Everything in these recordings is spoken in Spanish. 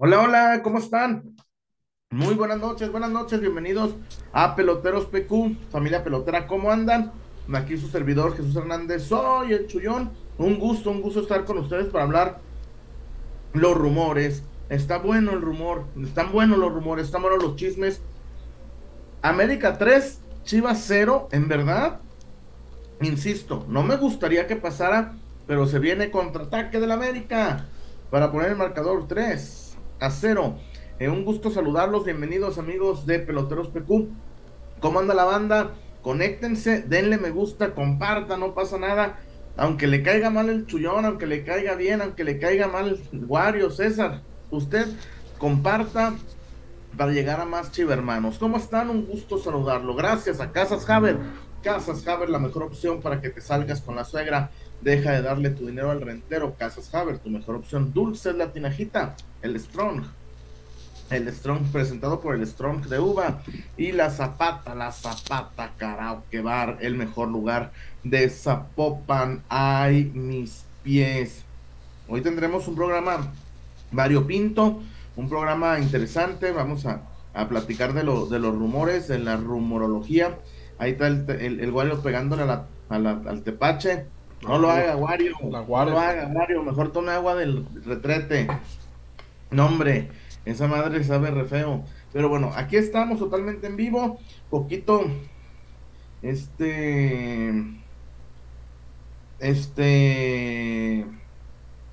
Hola, hola, ¿cómo están? Muy buenas noches, buenas noches, bienvenidos a Peloteros PQ, familia pelotera, ¿cómo andan? Aquí su servidor Jesús Hernández, soy el Chullón, un gusto, un gusto estar con ustedes para hablar los rumores, está bueno el rumor, están buenos los rumores, están buenos los chismes. América 3, Chivas 0, en verdad, insisto, no me gustaría que pasara, pero se viene contraataque del América para poner el marcador 3 a cero. Eh, un gusto saludarlos, bienvenidos amigos de Peloteros PQ. ¿Cómo anda la banda? Conéctense, denle me gusta, compartan, no pasa nada. Aunque le caiga mal el chullón, aunque le caiga bien, aunque le caiga mal Wario, César, usted comparta para llegar a más chivermanos. ¿Cómo están? Un gusto saludarlo. Gracias a Casas Haber. Casas Haber, la mejor opción para que te salgas con la suegra. Deja de darle tu dinero al rentero. Casas Haber, tu mejor opción. Dulce la tinajita el Strong. El Strong presentado por el Strong de Uva y la Zapata, la Zapata Karaoke Bar, el mejor lugar de Zapopan. Ay, mis pies. Hoy tendremos un programa variopinto, un programa interesante. Vamos a, platicar de, lo, de los rumores, de la rumorología. Ahí está el, el, pegándole al tepache. No lo haga, Wario. No lo haga, Wario. Mejor tome agua del retrete. No, hombre, esa madre sabe re feo. Pero bueno, aquí estamos totalmente en vivo. Poquito, este, este,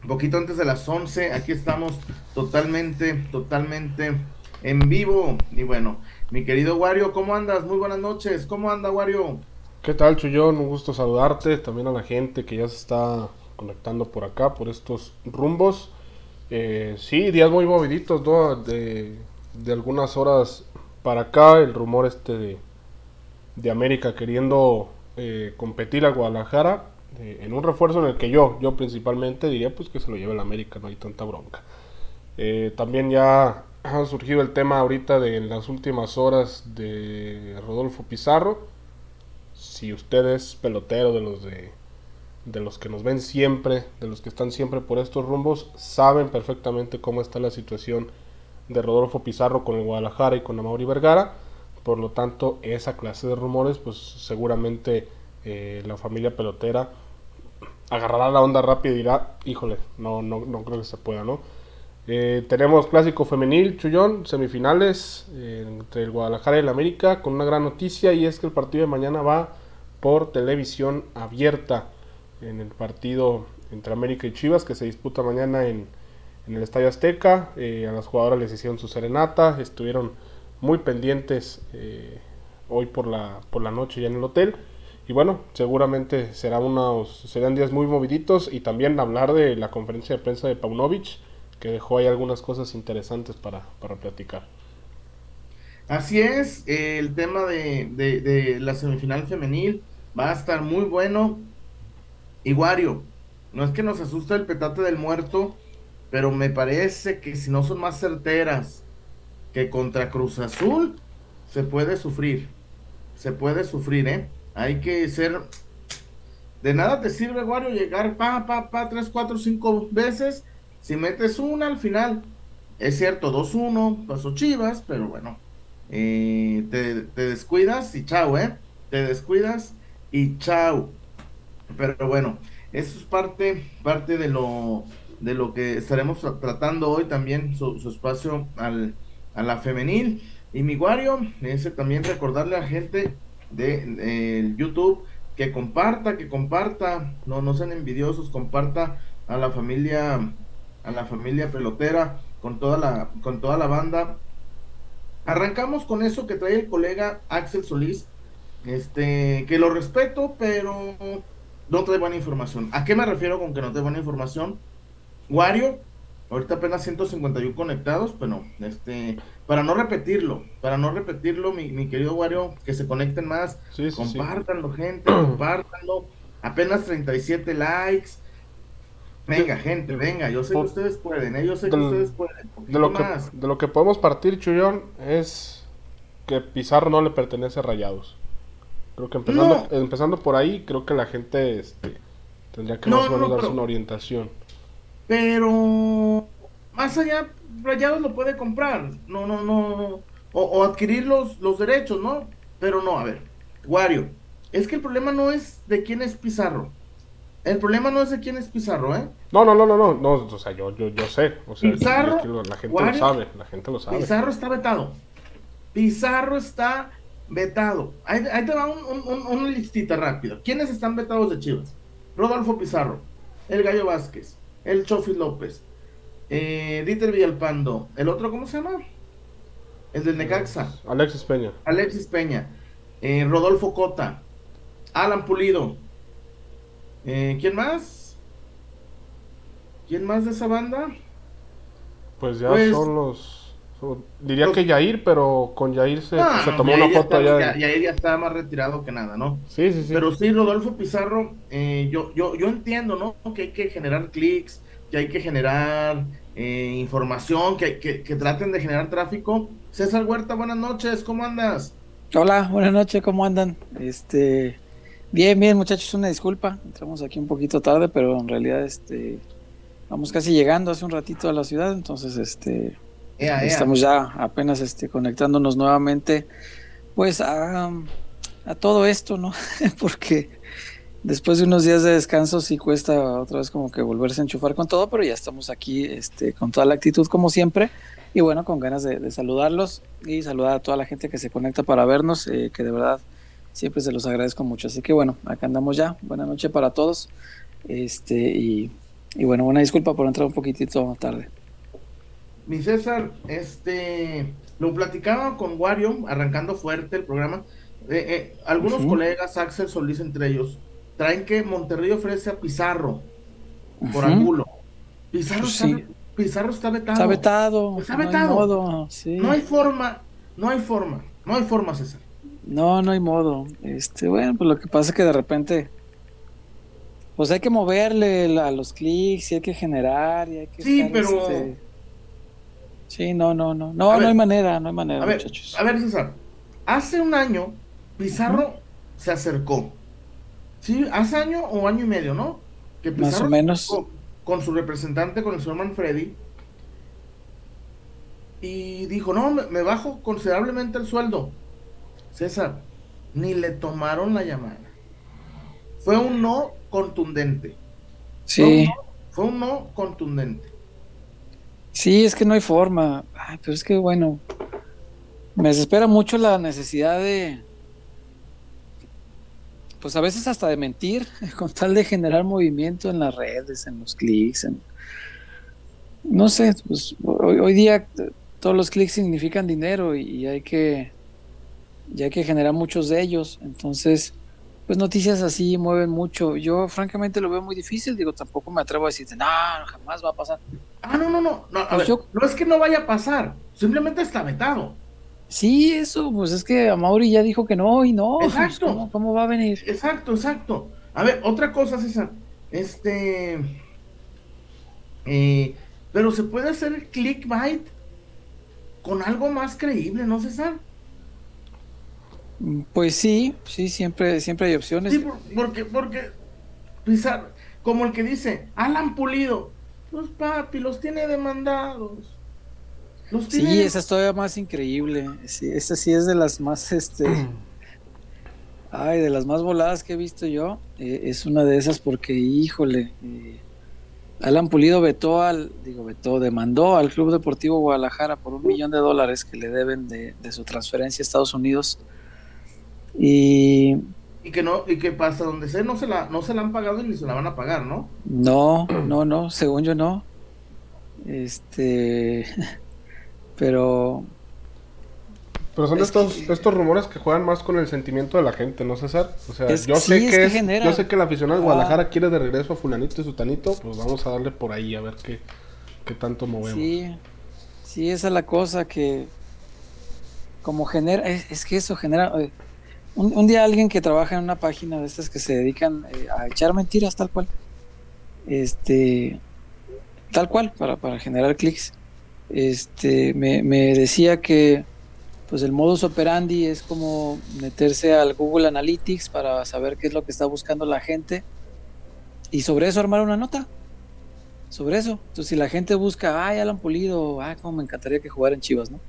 poquito antes de las 11. Aquí estamos totalmente, totalmente en vivo. Y bueno, mi querido Wario, ¿cómo andas? Muy buenas noches. ¿Cómo anda, Wario? ¿Qué tal, Chuyón? Un gusto saludarte. También a la gente que ya se está conectando por acá, por estos rumbos. Eh, sí, días muy moviditos. De, algunas horas para acá, el rumor este de, América queriendo eh, competir a Guadalajara eh, en un refuerzo en el que yo, yo principalmente diría pues que se lo lleve el América, no hay tanta bronca. También ya ha surgido el tema ahorita de en las últimas horas de Rodolfo Pizarro. Si usted es pelotero de los de de los que nos ven siempre, de los que están siempre por estos rumbos, saben perfectamente cómo está la situación de Rodolfo Pizarro con el Guadalajara y con Amaury Vergara. Por lo tanto, esa clase de rumores, pues seguramente eh, la familia pelotera agarrará la onda rápida y dirá, híjole, no, no, no creo que se pueda, ¿no? Eh, tenemos clásico femenil, Chullón, semifinales eh, entre el Guadalajara y el América, con una gran noticia y es que el partido de mañana va por televisión abierta en el partido entre América y Chivas que se disputa mañana en, el Estadio Azteca. Eh, a las jugadoras les hicieron su serenata, estuvieron muy pendientes eh, hoy por la, por la noche ya en el hotel. Y bueno, seguramente será unos, serán días muy moviditos y también hablar de la conferencia de prensa de Paunovic, que dejó ahí algunas cosas interesantes para, para platicar. Así es, el tema de, de la semifinal femenil va a estar muy bueno. Iguario, no es que nos asuste el petate del muerto, pero me parece que si no son más certeras que contra Cruz Azul, se puede sufrir. Se puede sufrir, ¿eh? Hay que ser. De nada te sirve, Wario, llegar pa, pa, pa, tres, cuatro, cinco veces. Si metes una al final, es cierto, 2-1, pasó Chivas, pero bueno, eh, te, te, descuidas y chao, ¿eh? Te descuidas y chao. Pero bueno, eso es parte, parte de lo, de lo que estaremos tratando hoy también, su, espacio al, a la femenil. Y mi Wario, ese también recordarle a la gente de, YouTube que comparta, que comparta, no, no sean envidiosos, comparta a la familia, a la familia pelotera, con toda la, con toda la banda. Arrancamos con eso que trae el colega Axel Solís, este, que lo respeto, pero no te buena información. ¿A qué me refiero con que no te buena información? Wario, ahorita apenas 151 conectados, pero este, para no repetirlo, para no repetirlo, mi, querido Wario, que se conecten más, sí, compártanlo, gente, compártanlo. Apenas 37 likes. Venga, gente, venga, yo sé que ustedes pueden, ¿eh? yo sé que ustedes pueden. De lo, que, de lo que podemos partir, Chuyón, es que Pizarro no le pertenece a Rayados. Creo que empezando, empezando por ahí, creo que la gente este, tendría que más o menos darse una orientación. Pero más allá, Rayados lo puede comprar, no, no, no, o, adquirir los, los derechos, ¿no? Pero no, a ver, Wario, es que el problema no es de quién es Pizarro. El problema no es de quién es Pizarro, ¿eh? No, no, no, no, no, no o sea, yo, yo, yo sé. O sea, Pizarro, la gente lo sabe, la gente lo sabe. Pizarro está vetado. Pizarro está vetado. Ahí, te va un, una listita rápida. ¿Quiénes están vetados de Chivas? Rodolfo Pizarro, el Gallo Vázquez, el Chofi López, eh, Dieter Villalpando, el otro, ¿cómo se llama? El del Necaxa. Alexis Peña. Alexis Peña, eh, Rodolfo Cota, Alan Pulido. Eh, ¿Quién más? ¿Quién más de esa banda? Pues ya pues, son los diría que Yair, pero con Yair se, tomó una foto allá. Ya, Yair ya está más retirado que nada, ¿no? Sí, sí, sí. Pero sí, Rodolfo Pizarro, eh, yo, yo, yo entiendo, ¿no? Que hay que generar clics, que hay que generar eh, información, que, que, que, traten de generar tráfico. César Huerta, buenas noches, ¿cómo andas? Hola, buenas noches, ¿cómo andan? Este, bien, bien, muchachos, una disculpa, entramos aquí un poquito tarde, pero en realidad, este, vamos casi llegando hace un ratito a la ciudad, entonces, este, Estamos ya apenas este, conectándonos nuevamente, pues a, todo esto, ¿no? Porque después de unos días de descanso sí cuesta otra vez como que volverse a enchufar con todo, pero ya estamos aquí este, con toda la actitud como siempre y bueno, con ganas de, saludarlos y saludar a toda la gente que se conecta para vernos, eh, que de verdad siempre se los agradezco mucho. Así que bueno, acá andamos ya. Buenas noches para todos. Este, y, y bueno, una disculpa por entrar un poquitito tarde. Mi César, este, lo platicaba con Wario, arrancando fuerte el programa. Eh, eh, algunos colegas, Axel Solís entre ellos, traen que Monterrey ofrece a Pizarro por ángulo. Pizarro, está, Pizarro está vetado. Está vetado. Está vetado. No hay, no hay forma, no hay forma, no hay forma, César. No, no hay modo. Este, bueno, pues lo que pasa es que de repente, pues hay que moverle a los clics y hay que generar y hay que. Sí, pero. Este, Sí, no, no, no. No, no hay manera, no hay manera, a ver, muchachos. A ver, César. Hace un año, Pizarro se acercó. Sí, hace año o año y medio, ¿no? Que Pizarro Más o menos. Con, su representante, con el señor Manfredi. Y dijo, no, me, bajo considerablemente el sueldo. César, ni le tomaron la llamada. Fue un no contundente. Sí. fue un no contundente. Sí, es que no hay forma. Ay, pero es que bueno, me desespera mucho la necesidad de, pues a veces hasta de mentir, con tal de generar movimiento en las redes, en los clics, no sé, pues hoy, día todos los clics significan dinero y, hay que, que generar muchos de ellos. Entonces, pues noticias así mueven mucho. Yo francamente lo veo muy difícil, digo, tampoco me atrevo a decirte, no, jamás va a pasar. Ah, no, no, no, no, pues no es que no vaya a pasar, simplemente está vetado. Sí, eso, pues es que a Mauri ya dijo que no y no. Pues, exacto. ¿cómo, va a venir? Exacto, exacto. A ver, otra cosa, César. Este. Eh, pero se puede hacer el clickbait con algo más creíble, ¿no, César? Pues sí, sí, siempre, siempre hay opciones. Sí, porque, porque, Pizarro, como el que dice, Alan Pulido, los papi, los tiene demandados. Sí, esa es todavía más increíble. Sí, esa sí es de las más, este, ay, de las más voladas que he visto yo. Eh, es una de esas porque, híjole, eh, Alan Pulido vetó al, digo, vetó, demandó al Club Deportivo Guadalajara por un millón de dólares que le deben de, de su transferencia a Estados Unidos y, y que no, y que pasa donde sea, no se la, no se la han pagado y ni se la van a pagar, ¿no? No, no, no, según yo no. Este, pero pero son estos, estos rumores que juegan más con el sentimiento de la gente, ¿no, César? O sea, yo sé que, yo sé que la aficionada de Guadalajara quiere de regreso a fulanito y sutanito, pues vamos a darle por ahí a ver qué, qué tanto movemos. Sí, sí, esa es la cosa que como genera, es, es que eso genera, un, día alguien que trabaja en una página de estas que se dedican eh, a echar mentiras tal cual, este, tal cual, para, para generar clics, este, me, decía que pues el modus operandi es como meterse al Google Analytics para saber qué es lo que está buscando la gente y sobre eso armar una nota. sobre eso. Entonces, si la gente busca, ay, Alan Pulido, ah, cómo me encantaría que jugara en Chivas, ¿no?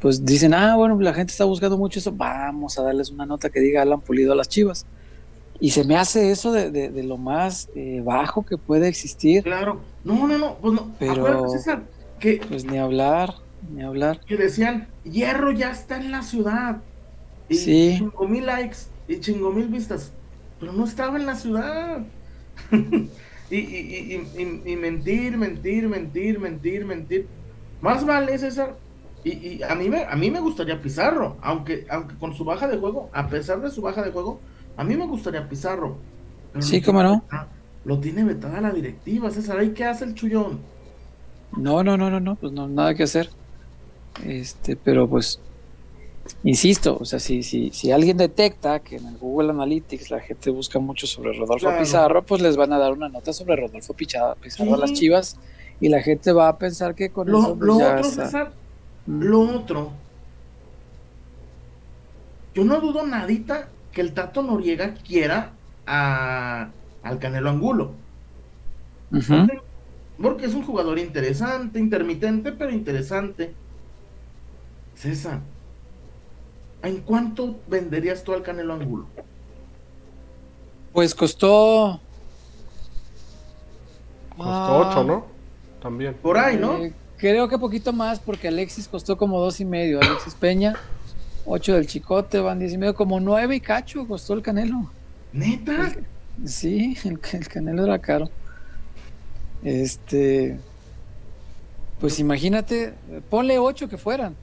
Pues dicen, ah, bueno, la gente está buscando mucho eso, vamos a darles una nota que diga Alan Pulido a las Chivas. Y se me hace eso de, de, lo más eh, bajo que puede existir. Claro, no, no, no, pues no. Pero, César, que, pues ni hablar, ni hablar. Que decían, Hierro ya está en la ciudad. Y sí. chingo mil likes y chingo mil vistas. Pero no estaba en la ciudad. y, y, y, y, mentir, mentir, mentir, mentir, mentir. Más vale, César. Y, a, mí me, a mí me gustaría Pizarro, aunque, aunque con su baja de juego, a pesar de su baja de juego, a mí me gustaría Pizarro. sí, cómo no. lo tiene vetada la directiva, César. ¿Ahí qué hace el chullón? No, no, no, no, no, pues no, nada que hacer. Este, pero pues, insisto, o sea, si, si, si alguien detecta que en el Google Analytics la gente busca mucho sobre Rodolfo Pizarro, pues les van a dar una nota sobre Rodolfo Pizarro, Pizarro a las chivas y la gente va a pensar que con lo, eso. Pues, lo otro, César. Lo otro. Yo no dudo nadita que el Tato Noriega quiera a, al Canelo Angulo. porque, es un jugador interesante, intermitente, pero interesante. César, ¿en cuánto venderías tú al Canelo Angulo? Pues costó. Costó 8, ¿no? También. Por ahí, ¿no? Creo que poquito más, porque Alexis costó como dos y medio. Alexis Peña 8 del Chicote, van 10 y medio, como 9 y cacho costó el Canelo. ¿Neta? sí, el, Canelo era caro. Este, pues imagínate, ponle 8 que fueran.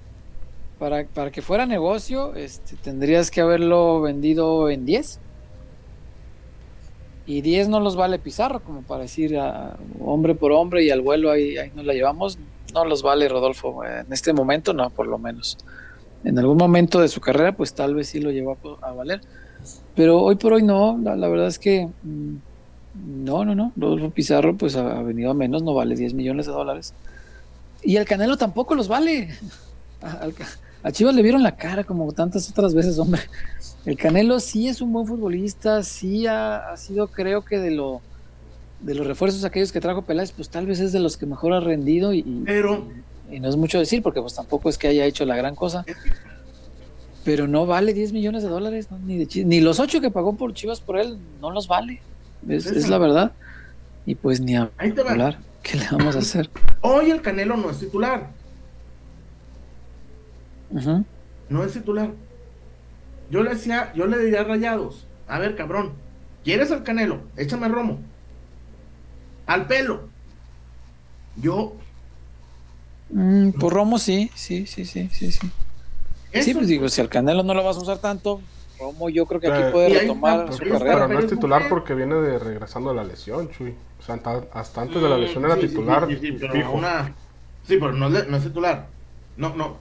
Para, para que fuera negocio, este, tendrías que haberlo vendido en 10. Y 10 no los vale Pizarro, como para decir a, hombre por hombre y al vuelo ahí, ahí nos la llevamos. No los vale Rodolfo, en este momento no, por lo menos en algún momento de su carrera, pues tal vez sí lo llevó a, valer. Pero hoy por hoy no, la, verdad es que mm, no, no, no. Rodolfo Pizarro pues ha, venido a menos, no vale 10 millones de dólares. Y el Canelo tampoco los vale. A, Chivas le vieron la cara como tantas otras veces, hombre. El Canelo sí es un buen futbolista, sí ha, sido, creo que de lo de los refuerzos aquellos que trajo Peláez, pues tal vez es de los que mejor ha rendido y, pero y no es mucho decir porque pues tampoco es que haya hecho la gran cosa. Pero no vale 10 millones de dólares, ni, ni los 8 que pagó por Chivas por él, no los vale. Es, la verdad. Y pues ni a hablar. ¿Qué le vamos a hacer? Hoy el Canelo no es titular. No es titular. Yo le decía, yo le diría a Rayados, a ver cabrón, ¿quieres el Canelo? Échame romo. Al pelo. Yo Mm, por Romo sí, sí, sí, sí, sí, sí. Sí, pues digo, si al Canelo no lo vas a usar tanto, Romo yo creo que aquí puede retomar su carrera. Pero no es titular porque viene de regresando a la lesión, Chuy. O sea, hasta antes de la lesión era titular. Sí, pero, sí, pero no, no, es titular. No, no.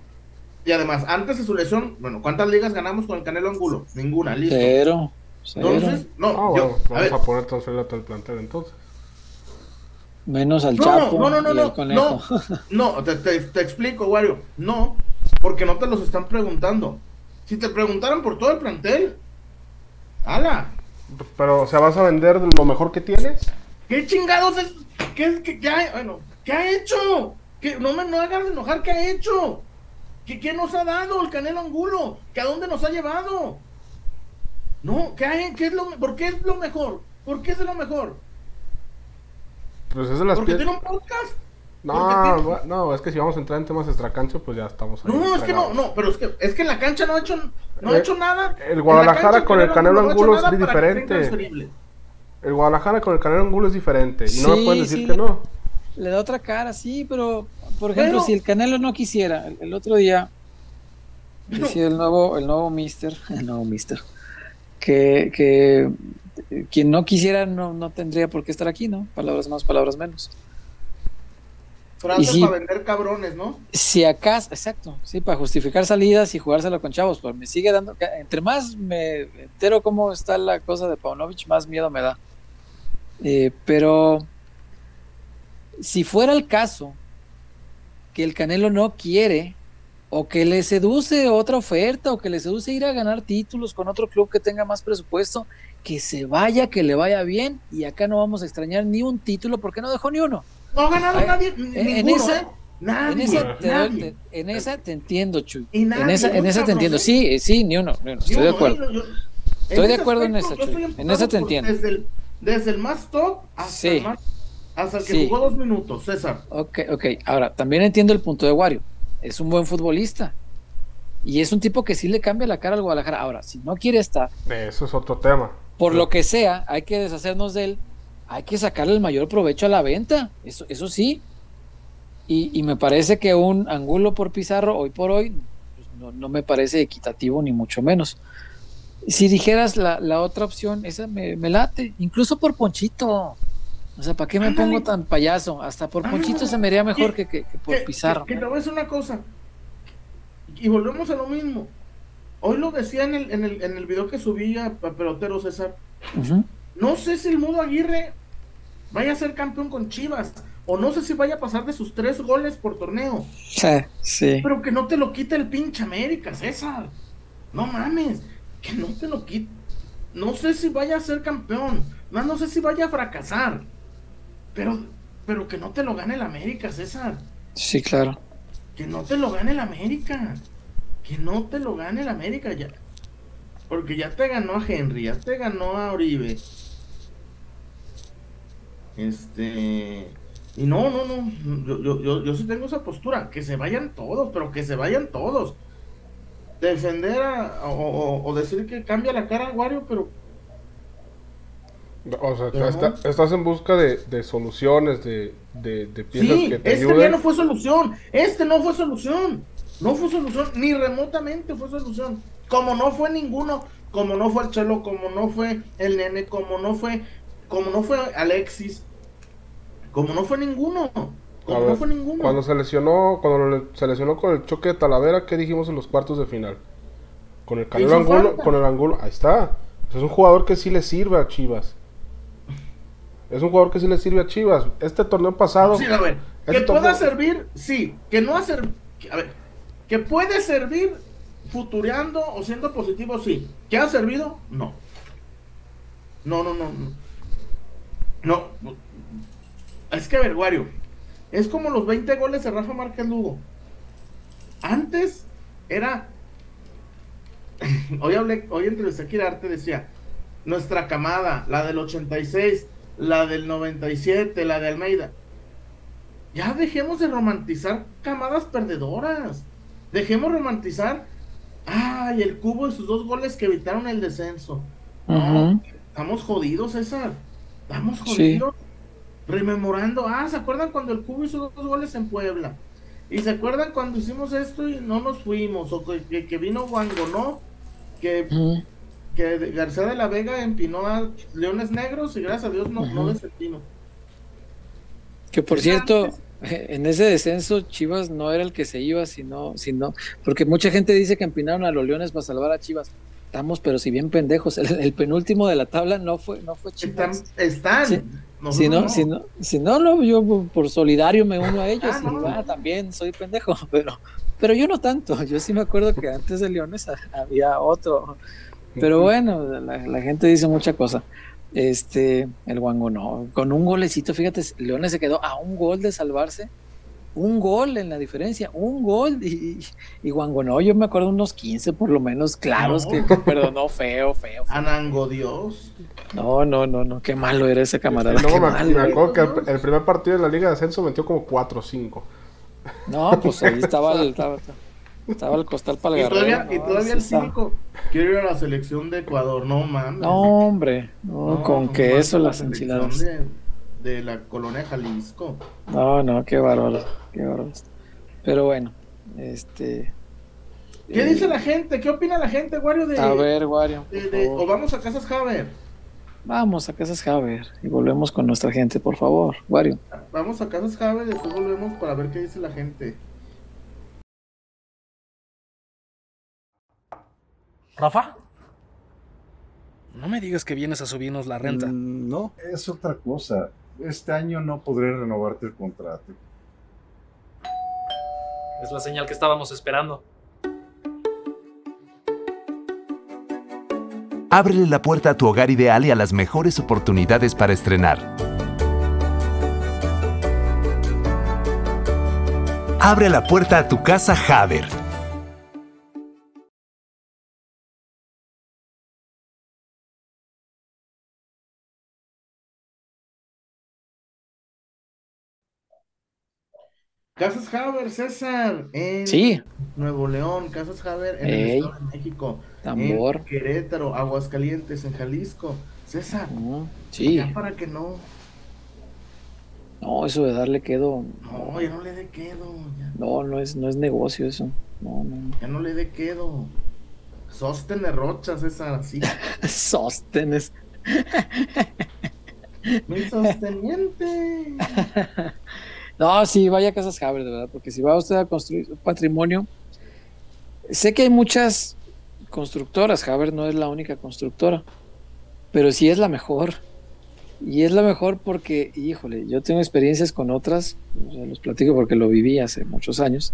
Y además, antes de su lesión, bueno, ¿cuántas ligas ganamos con el Canelo Angulo? Ninguna, listo. Cero. Entonces, no, ah, yo, vamos a, poner todo el plantel entonces. Menos al Chapo no, no, no, no, No, no te, te, explico, Wario. No, porque no te los están preguntando. Si te preguntaran por todo el plantel, ¡hala! Pero, o sea, ¿vas a vender lo mejor que tienes? ¿Qué chingados es? ¿Qué, qué, qué ha, bueno, ¿qué ha hecho? ¿Qué, no me no hagas enojar, ¿qué ha hecho? ¿Qué, ¿Qué nos ha dado el Canelo Angulo? ¿Que a dónde nos ha llevado? No, ¿qué, qué es lo, ¿por qué es lo mejor? ¿Por qué es lo mejor? Pues es de las ¿Porque tiene un podcast? No, no, es que si vamos a entrar en temas extracancha, pues ya estamos ahí. No, es que no, no, pero es que, es que en la cancha no ha hecho, no ha eh, hecho nada. El Guadalajara con el Canelo Angulo es diferente. El Guadalajara con el Canelo Angulo es diferente. Y no me pueden decir que no. Le da otra cara, sí, pero por ejemplo, si el Canelo no quisiera, el, otro día decía el nuevo, el nuevo Mister, el nuevo Mister, que, que quien no quisiera no, no tendría por qué estar aquí, ¿no? Palabras más, palabras menos. Frases para vender cabrones, ¿no? Si acaso, exacto, sí, para justificar salidas y jugárselo con chavos, pues me sigue dando, entre más me entero cómo está la cosa de Paunovic, más miedo me da. Eh, pero si fuera el caso que el Canelo no quiere o que le seduce otra oferta o que le seduce ir a ganar títulos con otro club que tenga más presupuesto, que se vaya, que le vaya bien y acá no vamos a extrañar ni un título porque no dejó ni uno. No ha ganado Ay, nadie, en- ninguno, en esa- ¿eh? Nadie, En esa, te, nadie. te- en esa te entiendo, Chuy. En esa, en esa te entiendo. ¿eh? Sí, sí, ni uno. ni uno. Estoy de acuerdo. yo- yo- Estoy de acuerdo en esa, Chuy. En esa te entiendo. Desde el, desde el más top hasta, Sí. el, más, hasta el que Sí. jugó dos minutos, César. Ok, ok. Ahora, también entiendo el punto de Wario. Es un buen futbolista. Y es un tipo que sí le cambia la cara al Guadalajara. Ahora, si no quiere estar, Eso es otro tema. Por lo que sea, hay que deshacernos de él. Hay que sacarle el mayor provecho a la venta. Eso, eso sí. Y, y me parece que un Angulo por Pizarro, hoy por hoy, pues, no, no me parece equitativo, ni mucho menos. Si dijeras la, la otra opción, esa me, me late. Incluso por Ponchito. O sea, ¿para qué me Ándale. pongo tan payaso? Hasta por Ah, Ponchito se me haría mejor que- que, que- que por Que- Pizarro. Que, que te voy a decir una cosa. Y volvemos a lo mismo. Hoy lo decía en el, en el, en el video que subí a, a Pelotero César. No sé si el Mudo Aguirre vaya a ser campeón con Chivas. O no sé si vaya a pasar de sus tres goles por torneo. Sí, sí. Pero que no te lo quite el pinche América, César. No mames. Que no te lo quite. No sé si vaya a ser campeón. No, no sé si vaya a fracasar. Pero, pero que no te lo gane el América, César. Sí, claro. Que no te lo gane el América. Que no te lo gane el América ya. Porque ya te ganó a Henry, ya te ganó a Oribe. Este. Y no, no, no. Yo, yo, yo, yo sí tengo esa postura. Que se vayan todos, pero que se vayan todos. Defender a, o, o- o decir que cambia la cara a Wario, pero O sea, Pero está- no. estás en busca de, de soluciones, de, de, de piezas Sí, que te este ayuden. ya no fue solución. Este no fue solución. No fue solución, ni remotamente fue solución. Como no fue ninguno, como no fue el Chelo, como no fue el Nene, como no fue, como no fue Alexis, como no fue ninguno. Como ver, no fue ninguno. Cuando se lesionó, cuando se lesionó con el choque de Talavera, ¿qué dijimos en los cuartos de final? Con el Canelo Angulo, falta. con el Angulo, ahí está. Es un jugador que sí le sirve a Chivas. Es un jugador que sí le sirve a Chivas. Este torneo pasado, Sí, a ver, que Este pueda topo- servir, sí, que no hacer, a ver, que puede servir futureando o siendo positivo, sí. ¿Que ha servido? No. No, no, no, no. No. Es que, a ver, Wario, es como los 20 goles de Rafa Márquez Lugo. Antes era. hoy hablé, hoy entrevisté a Kirarte, decía, nuestra camada, la del 86, la del 97, la de Almeida. Ya dejemos de romantizar camadas perdedoras. Dejemos romantizar. Ay, el cubo y sus dos goles que evitaron el descenso. No, estamos jodidos, César. Estamos Sí. jodidos. Rememorando. Ah, ¿se acuerdan cuando el cubo hizo dos goles en Puebla? ¿Y se acuerdan cuando hicimos esto y no nos fuimos? O que, que, vino Wangonó, que, que García de la Vega empinó a Leones Negros y gracias a Dios no, no Ujú. descentimos. Que por cierto, antes. en ese descenso Chivas no era el que se iba, sino, sino, porque mucha gente dice que empinaron a los Leones para salvar a Chivas. Estamos, pero si bien pendejos, el, el penúltimo de la tabla no fue, no fue Están, Chivas. están. Sí. Nosotros Si no, no. si no, si no, no, yo por- solidario me uno a ellos Ah, y ah, también soy pendejo, pero, pero yo no tanto. Yo sí me acuerdo que antes de Leones ha- había otro. Pero bueno, la, la gente dice mucha cosa. Este, el Wango no, con un golecito, fíjate, Leones se quedó a un gol de salvarse, un gol en la diferencia, un gol y, y Wango no, yo me acuerdo unos 15 por lo menos claros No. que, que perdonó feo, feo. Anango Dios. No, no, no, no, qué malo era ese camarada. Y luego qué me, malo me era. acuerdo que el, el primer partido de la Liga de Ascenso metió como 4 o 5. No, pues ahí estaba el, estaba, estaba el costal para el Y todavía, y todavía el cínico quiere ir a la selección de Ecuador. No mames. No, hombre, no, No, con queso mames, las la enchiladas. De, de la colonia Jalisco. No, no, qué bárbaro, qué bárbaro. Pero bueno, este. ¿Qué eh, dice la gente? ¿Qué opina la gente, Wario? De, A ver, Wario. de- de- o vamos a Casas Haber. Vamos a Casas Javier y volvemos con nuestra gente, por favor, Wario. Vamos a Casas Haber y después volvemos para ver qué dice la gente. ¿Rafa? No me digas que vienes a subirnos la renta. Mm, No, es otra cosa. Este año no podré renovarte el contrato. Es la señal que estábamos esperando. Ábrele la puerta a tu hogar ideal y a las mejores oportunidades para estrenar. abre la puerta a tu casa Haber. Casas Haber, César, en Sí, Nuevo León, Casas Haber en el. Estado de México, tambor. en Querétaro, Aguascalientes, en Jalisco. César, Sí, ya para que no, no, eso de darle quedo, no, ya no le dé quedo, ya, no, no es, no es negocio eso. No, no. ya no le dé quedo. Sostén de rocha, César, así. Sóstenes. Mi sosteniente. No, sí, vaya a Casas Haber, de verdad, porque si va usted a construir un patrimonio, sé que hay muchas constructoras, Haber no es la única constructora, pero sí es la mejor. Y es la mejor porque, híjole, yo tengo experiencias con otras, los platico porque lo viví hace muchos años,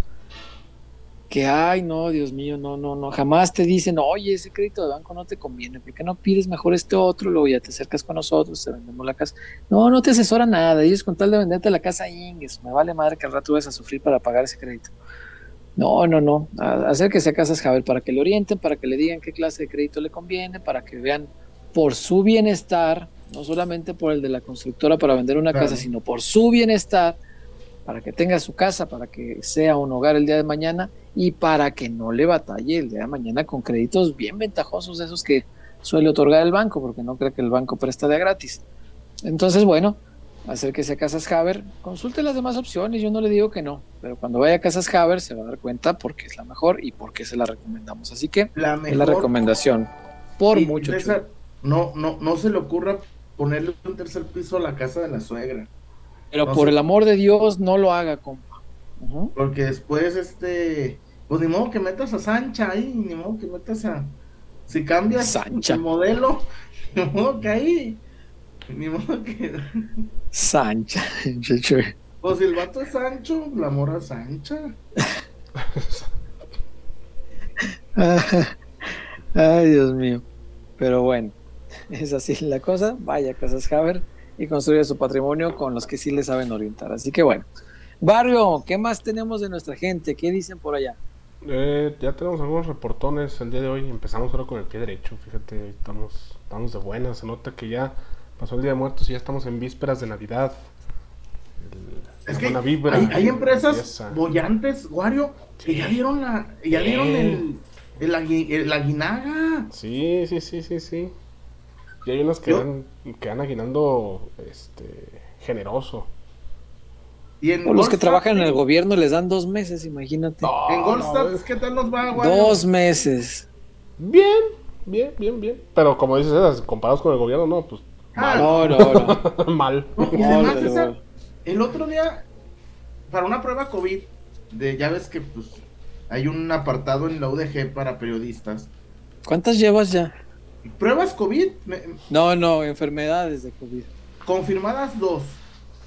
que, ay, no, Dios mío, no, no, no, jamás te dicen, oye, ese crédito de banco no te conviene, ¿por qué no pides mejor este otro? Luego ya te acercas con nosotros, te vendemos la casa. No, no te asesora nada. Ellos con tal de venderte la casa, Inges, me vale madre que al rato vas a sufrir para pagar ese crédito. No, no, no. Acérquese a Casas Javel para que le orienten, para que le digan qué clase de crédito le conviene, para que vean por su bienestar, no solamente por el de la constructora para vender una Claro. casa, sino por su bienestar, para que tenga su casa, para que sea un hogar el día de mañana y para que no le batalle el día de mañana con créditos bien ventajosos esos que suele otorgar el banco, porque no cree que el banco presta de gratis. Entonces, bueno, acérquese a Casas Haber, consulte las demás opciones, yo no le digo que no, pero cuando vaya a Casas Haber se va a dar cuenta porque es la mejor y porque se la recomendamos. Así que La es la mejor. recomendación. Por mucho. César, no, no, no se le ocurra ponerle un tercer piso a la casa de la suegra. Pero por el amor de Dios, no lo haga, compa. Porque después, este, pues ni modo que metas a Sancha ahí, ni modo que metas a. Si cambias Sancha. el modelo, ni modo que ahí. Ni modo que. Sancha. Pues si el vato es Sancho, la morra es Sancha. Ay, Dios mío. Pero bueno, es así la cosa. Vaya Casas Haber y construye su patrimonio con los que sí le saben orientar. Así que bueno. Barrio, ¿qué más tenemos de nuestra gente? ¿Qué dicen por allá? Eh, ya tenemos algunos reportones el día de hoy. Empezamos ahora con el pie derecho. Fíjate, estamos, estamos de buena. Se nota que ya pasó el día de muertos y ya estamos en vísperas de Navidad. El- Es la que buena vibra, hay, empresas bollantes, Wario, que ya dieron la, ya dieron el, el, agui- el aguinaga. Sí, sí, sí, sí, sí. Y hay unos que, Yo- dan, que dan aguinando este, generoso. Y en O los que trabajan en el gobierno les dan dos meses, imagínate. En no, es- ¿qué tal nos va, Wario? Dos meses. Bien, bien, bien, bien. Pero como dices, esas, comparados con el gobierno, no, pues Ah, No, no, no. mal. No, y además, César, el otro día, para una prueba COVID, de, ya ves que pues hay un apartado en la UDG para periodistas. ¿Cuántas llevas ya? Pruebas COVID, me- No, no, enfermedades de COVID. confirmadas dos.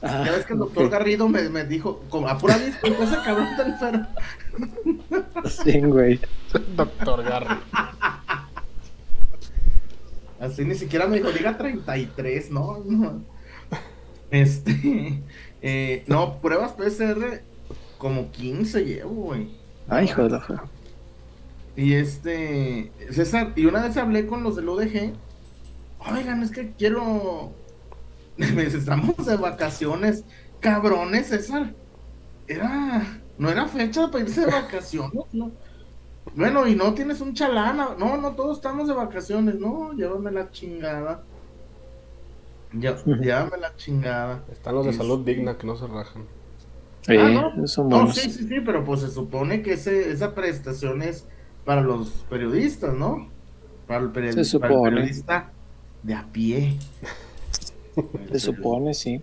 Ah, Ya ves que el doctor. Garrido me, me dijo, como a pura ese cabrón está enfermo. Sí, güey. Doctor Garry. Así ni siquiera me dijo, diga 33, no, no. Este, eh, no, pruebas PCR como 15 llevo, güey. Ay, hijo de la fe. Y este, César, y una vez hablé con los del UDG. Oigan, es que quiero. Me dice, estamos de vacaciones. Cabrones, César. Era. No era fecha para irse de vacaciones, ¿no? Bueno, y no tienes un chalana. No, no, todos estamos de vacaciones. No, llévame la chingada. Ya, llévame la chingada. Están los de Sí, salud digna que no se rajan. Sí, Ah, no. sí, sí, sí, pero pues se supone que ese, esa prestación es para los periodistas, ¿no? Para el, peri- Se para el supone. periodista de a pie. Se supone, sí.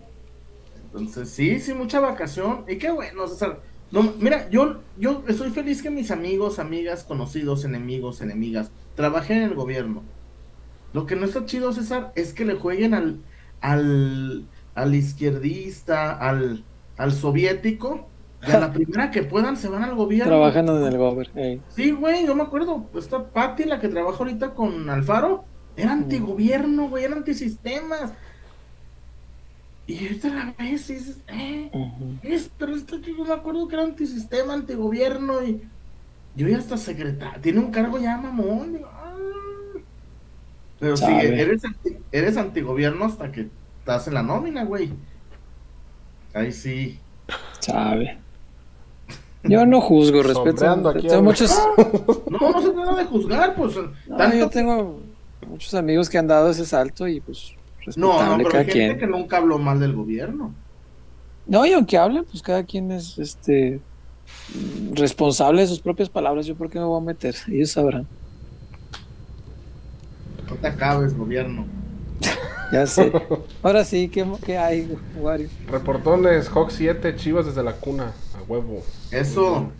Entonces, sí, sí, mucha vacación. Y qué bueno, César. No, mira, yo, yo estoy feliz que mis amigos, amigas, conocidos, enemigos, enemigas, trabajen en el gobierno. Lo que no está chido, César, es que le jueguen al, al, al izquierdista, al, al soviético, y a la primera que puedan se van al gobierno. Trabajando en el gober. ey. Sí, güey, yo me acuerdo. Esta Patti, la que trabaja ahorita con Alfaro, era antigobierno, güey, era antisistemas. Y ahorita la ves y dices, eh, Ujú. es, pero esto yo me acuerdo que era antisistema, antigobierno y yo ya hasta secretario, tiene un cargo ya mamón. digo, ah. Pero sí, eres, anti- eres antigobierno hasta que estás en la nómina, güey. Ahí sí. Sabe. Yo no juzgo, respeto. Aquí Tengo muchos, No, no se trata de juzgar, pues. no, tanto yo tengo muchos amigos que han dado ese salto y pues No, no, respetable pero cada hay gente quien. que nunca habló mal del gobierno. No, y aunque hablen, pues cada quien es este responsable de sus propias palabras. Yo por qué me voy a meter, ellos sabrán. No te acabes, gobierno. Ya sé. Ahora sí, ¿qué, qué hay, Wario? Reportones, Hawk 7, Chivas desde la cuna, a huevo. Eso.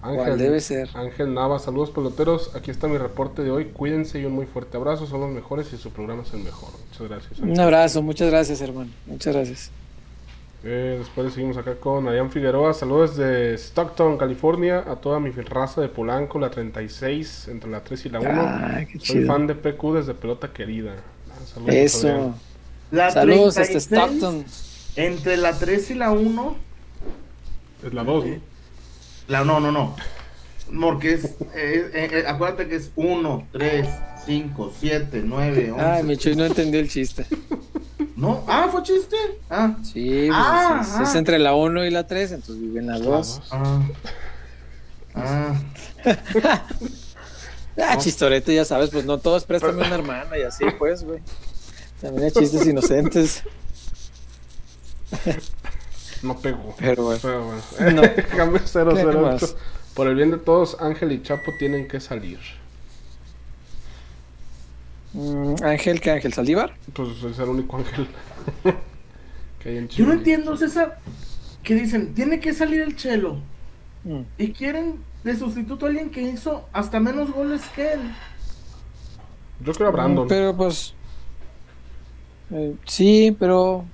¿Cuál debe ser? Ángel Nava, saludos peloteros. Aquí está mi reporte de hoy. Cuídense y un muy fuerte abrazo. Son los mejores y su programa es el mejor. Muchas gracias. Un abrazo, muchas gracias, hermano. Muchas gracias. Eh, después seguimos acá con Adrián Figueroa. Saludos de Stockton, California. A toda mi raza de Polanco, la 36, entre la 3 y la 1. Ah, qué Soy chido. fan de PQ desde pelota querida. Ah, saludos, Eso. La Saludos hasta 36, Stockton. Entre la 3 y la 1. Es la 2, ¿no? La, no, no, no. Porque es. eh, eh, eh, acuérdate que es 1, 3, 5, 7, 9, 11. Ay, mi Chuy no entendió el chiste. No, ah, fue chiste. Ah, Sí, pues, Ah, es, ah. es entre la 1 y la 3, entonces vive en la 2. ah. Ah, Ah, chistorete, ya sabes, pues no todos préstame una hermana y así, pues, güey. También hay chistes inocentes, No pegó. pero bueno. Pero bueno. No. Cambio 008. más? Por el bien de todos, Ángel y Chapo tienen que salir. Mm, Ángel, ¿qué Ángel? ¿Saldívar? Pues es el único Ángel que hay en Chile. yo no entiendo, César. Que dicen, tiene que salir el chelo. Mm. Y quieren de sustituto a alguien que hizo hasta menos goles que él. Yo creo a Brandon. Pero pues. Eh, sí, pero.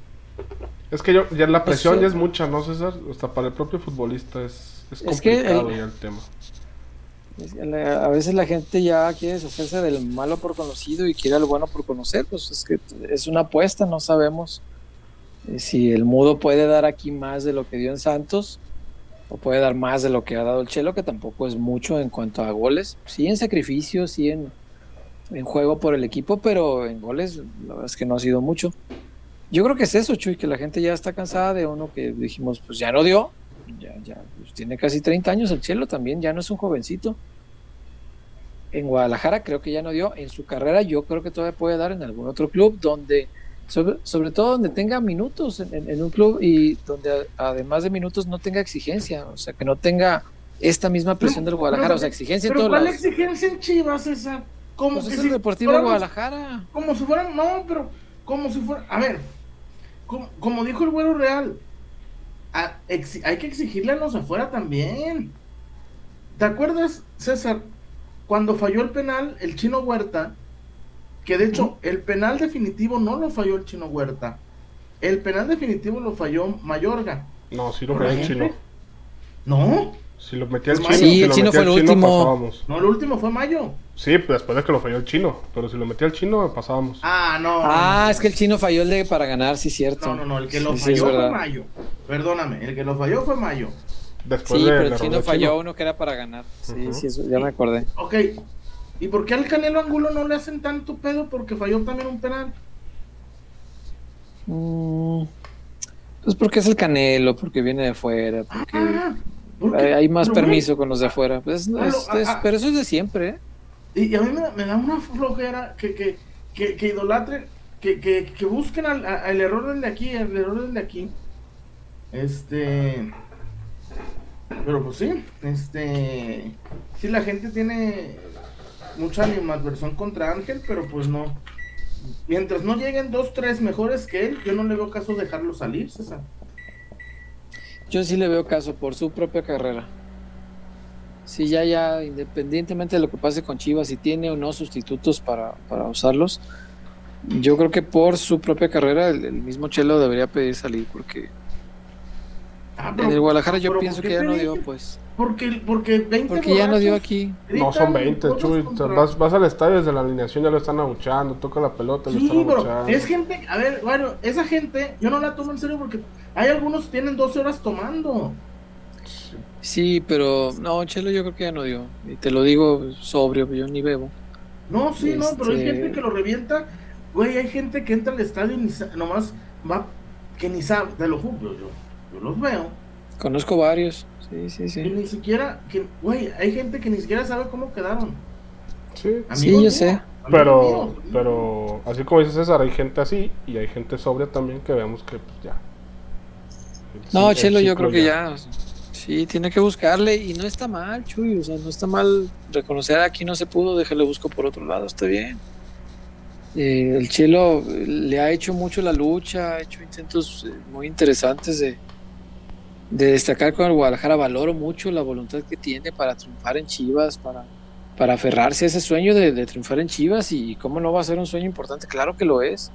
Es que yo, ya la presión Eso- ya es mucha, ¿no, César? Hasta para el propio futbolista es, es Es que complicado el- ya el tema. es que la- A veces la gente ya quiere deshacerse del malo por conocido y quiere al bueno por conocer. Pues es que es una apuesta, no sabemos eh, si el mudo puede dar aquí más de lo que dio en Santos o puede dar más de lo que ha dado el Chelo, que tampoco es mucho en cuanto a goles. Sí en sacrificio, sí en, en juego por el equipo, pero en goles la verdad es que no ha sido mucho. Yo creo que es eso, Chuy, que la gente ya está cansada de uno que dijimos, pues ya no dio, ya, ya, pues tiene casi 30 años el Chelo también, ya no es un jovencito. En Guadalajara creo que ya no dio, en su carrera yo creo que todavía puede dar en algún otro club donde, sobre, sobre todo donde tenga minutos en, en- en un club y donde a- además de minutos no tenga exigencia, o sea, que no tenga esta misma presión del Guadalajara, o sea, exigencia en Pero todos ¿cuál lados. exigencia en Chivas esa? Como Pues que es si el Deportivo fuéramos- Guadalajara. Como si fueran, no, pero como si fuera, a ver, como, como dijo el güero real, a- hay que exigirle a los afuera también. ¿Te acuerdas, César, cuando falló el penal el chino Huerta? Que de hecho, el penal definitivo no lo falló el chino Huerta. El penal definitivo lo falló Mayorga. No, sí lo ¿Por la falló el chino. No, Si lo metía el Sí, chino, el si lo chino fue el último. pasábamos. no, el último fue Mayo. Sí, pues después de que lo falló el chino. Pero si lo metía el chino, pasábamos. Ah, no. Ah, no, es que el chino falló el de para ganar, sí, cierto. No, no, no, el que lo Sí, sí, falló fue verdad. Mayo. Perdóname, el que lo falló fue Mayo. Después Sí, de- pero el chino falló uno que era para ganar. Sí, sí, eso, ya me acordé. Ok, ¿y por qué al Canelo Angulo no le hacen tanto pedo? Porque falló también un penal. Mm, pues porque es el Canelo, porque viene de fuera, porque Ah, porque- hay, más permiso con los de afuera. Pues, No, es- no, es- pero eso es de siempre, ¿eh? Y, y a mí me, me da una flojera que, que, que, que idolatren, que, que, que busquen al, a- al error del de aquí, el error del de aquí. Este. Pero pues sí, este. Sí, la gente tiene mucha animadversión contra Ángel, pero pues no. Mientras no lleguen dos, tres mejores que él, yo no le veo caso dejarlo salir, César. Yo sí le veo caso por su propia carrera. Si ya, ya, independientemente de lo que pase con Chivas, si tiene o no sustitutos para, para usarlos, yo creo que por su propia carrera el, el mismo Chelo debería pedir salir porque Ah, en el Guadalajara yo pienso ¿por que ya no dio, pues. Porque, porque 20 Porque ya no dio aquí. No son gritan 20, todos Chuy. contra- Vas, vas al estadio desde la alineación, ya lo están abuchando. Toca la pelota, lo Sí, están bro, abuchando. es gente, a ver, bueno, esa gente, yo no la tomo en serio porque hay algunos que tienen 12 horas tomando. Sí, pero no, Chelo yo creo que ya no dio. Y te lo digo sobrio, yo ni bebo. No, sí, no, pero hay Este- gente que lo revienta. Güey, hay gente que entra al estadio y ni sa- nomás va, que ni sabe, te lo juro, yo, yo los veo. Conozco varios. Sí, sí, Que sí. ni siquiera, que, güey, hay gente que ni siquiera sabe cómo quedaron. Sí. Yo sé. Pero, pero, así como dice César, hay gente así y hay gente sobria también que veamos que pues ya. El No, el Chelo, yo creo que ya. Sí, tiene que buscarle y no está mal, Chuy. O sea, no está mal reconocer aquí no se pudo, déjale busco por otro lado, está bien. Eh, el Chelo eh, le ha hecho mucho la lucha, ha hecho intentos eh, muy interesantes de, de destacar con el Guadalajara. Valoro mucho la voluntad que tiene para triunfar en Chivas, para, para aferrarse a ese sueño de, de triunfar en Chivas y cómo no va a ser un sueño importante, claro que lo es.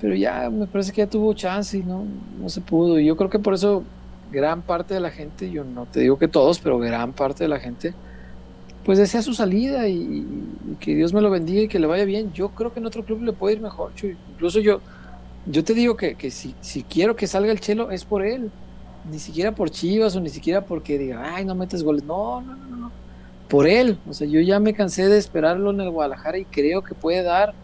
Pero ya me parece que ya tuvo chance y no, no se pudo. Y yo creo que por eso gran parte de la gente, yo no te digo que todos, pero gran parte de la gente, pues desea su salida y, que Dios me lo bendiga y que le vaya bien. Yo creo que en otro club le puede ir mejor, Chuy. Incluso yo, yo te digo que, que si, si quiero que salga el Chelo es por él. Ni siquiera por Chivas o ni siquiera porque diga, ay, no metes goles. No, no, no, no. Por él. O sea, yo ya me cansé de esperarlo en el Guadalajara y creo que puede dar,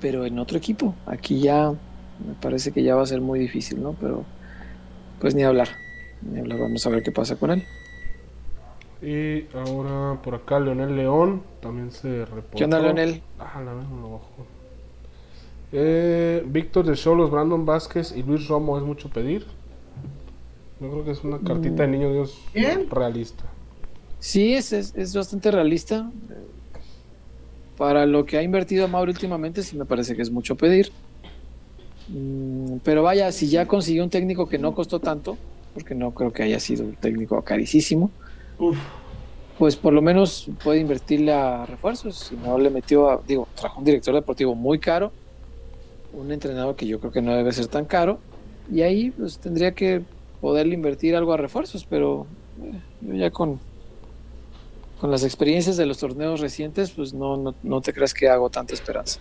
pero en otro equipo. Aquí ya me parece que ya va a ser muy difícil, ¿no? Pero pues ni hablar. Ni hablar. Vamos a ver qué pasa con él. Y ahora por acá Leonel León también se reportó. ¿Qué onda, Leonel? Ah, la vez me lo bajó. Eh, Víctor de Cholos, Brandon Vázquez y Luis Romo es mucho pedir. Yo creo que es una cartita de niño Dios realista. Sí, es, es, es bastante realista. Para lo que ha invertido Mauro últimamente, sí me parece que es mucho pedir. Mm, Pero vaya, si ya consiguió un técnico que no costó tanto, porque no creo que haya sido un técnico carísimo, Uf, pues por lo menos puede invertirle a refuerzos. Si no le metió a, digo, trajo un director deportivo muy caro, un entrenador que yo creo que no debe ser tan caro, y ahí pues tendría que poderle invertir algo a refuerzos, pero eh, yo ya con, con las experiencias de los torneos recientes, pues no, no, no te creas que hago tanta esperanza.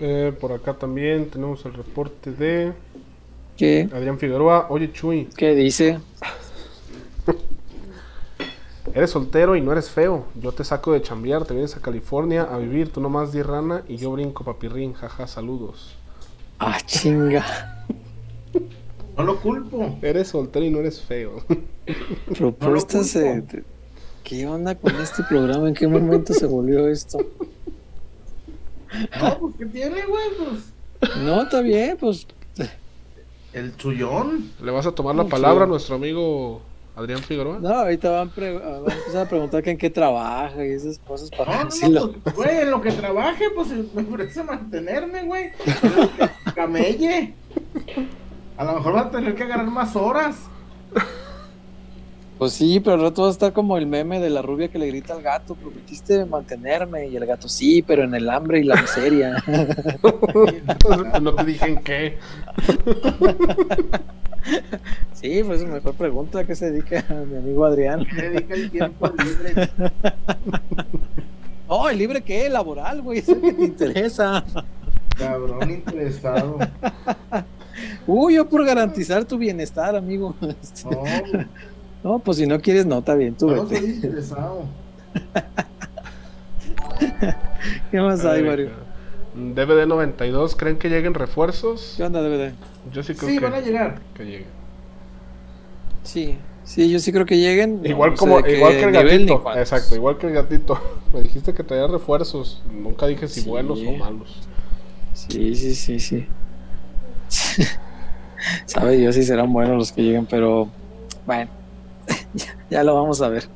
Eh, por acá también tenemos el reporte de ¿Qué, Adrián Figueroa. Oye, Chuy, qué dice? eres soltero y no eres feo. Yo te saco de chambear, te vienes a California a vivir. Tú nomás di rana y yo brinco papirrín. Jaja, saludos. Ah, chinga. No lo culpo. Eres soltero y no eres feo. Propuestas. No de- ¿Qué onda con este programa? ¿En qué momento se volvió esto? No, pues ¿qué tiene, güey? Pues No, está bien, pues el chullón. ¿Le vas a tomar la palabra a nuestro amigo Adrián Figueroa? No, ahorita van, pre- van a empezar a preguntar que en qué trabaja y esas cosas para No, no, no, pues, güey, en lo que trabaje, pues me ofrece mantenerme, güey. Camelle. A lo mejor va a tener que agarrar más horas. Pues sí, pero al rato va a estar como el meme de la rubia que le grita al gato, prometiste mantenerme, y el gato sí, pero en el hambre y la miseria. no te dije en qué. sí, pues es mejor pregunta a qué se dedica mi amigo Adrián. Me dedica el tiempo libre. Oh, ¿el libre qué? Laboral, güey, es el que te interesa. Cabrón interesado. Uy, yo por garantizar tu bienestar, amigo. Este, No, güey, No, pues si no quieres, no, está bien, tú no vete. soy interesado. ¿Qué más hay, Ay, Mario? DVD 92, ¿creen que lleguen refuerzos? ¿Qué onda, DVD? Yo sí creo Sí, que, van a llegar. que lleguen. Sí, sí, yo sí creo que lleguen. Igual No como igual que el gatito. Exacto, igual que el gatito. Me dijiste que traía refuerzos. Nunca dije si Sí. buenos o malos. Sí, sí, sí, sí. Sabe Dios si serán buenos los que lleguen, pero bueno, ya, ya lo vamos a ver.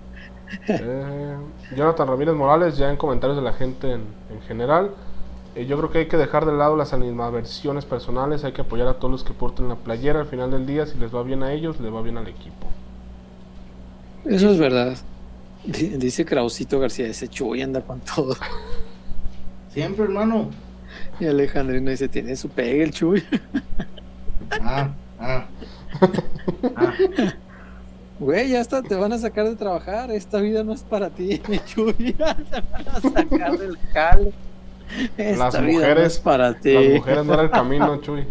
Eh, Jonathan Ramírez Morales, ya en comentarios de la gente en, en general. eh, yo creo que hay que dejar de lado las animadversiones personales. Hay que apoyar a todos los que porten la playera. Al final del día, si les va bien a ellos, les va bien al equipo. Eso es verdad. Di- Dice Krausito García, ese Chuy anda con todo. Siempre, hermano. Y Alejandrino dice, tiene su pegue el Chuy. Ah, ah. Ah. Güey, ya está, te van a sacar de trabajar. Esta vida no es para ti, mi Chuy. Te van a sacar del jale. Esta Las vida no mujeres- es para ti. Las mujeres no era el camino, Chuy.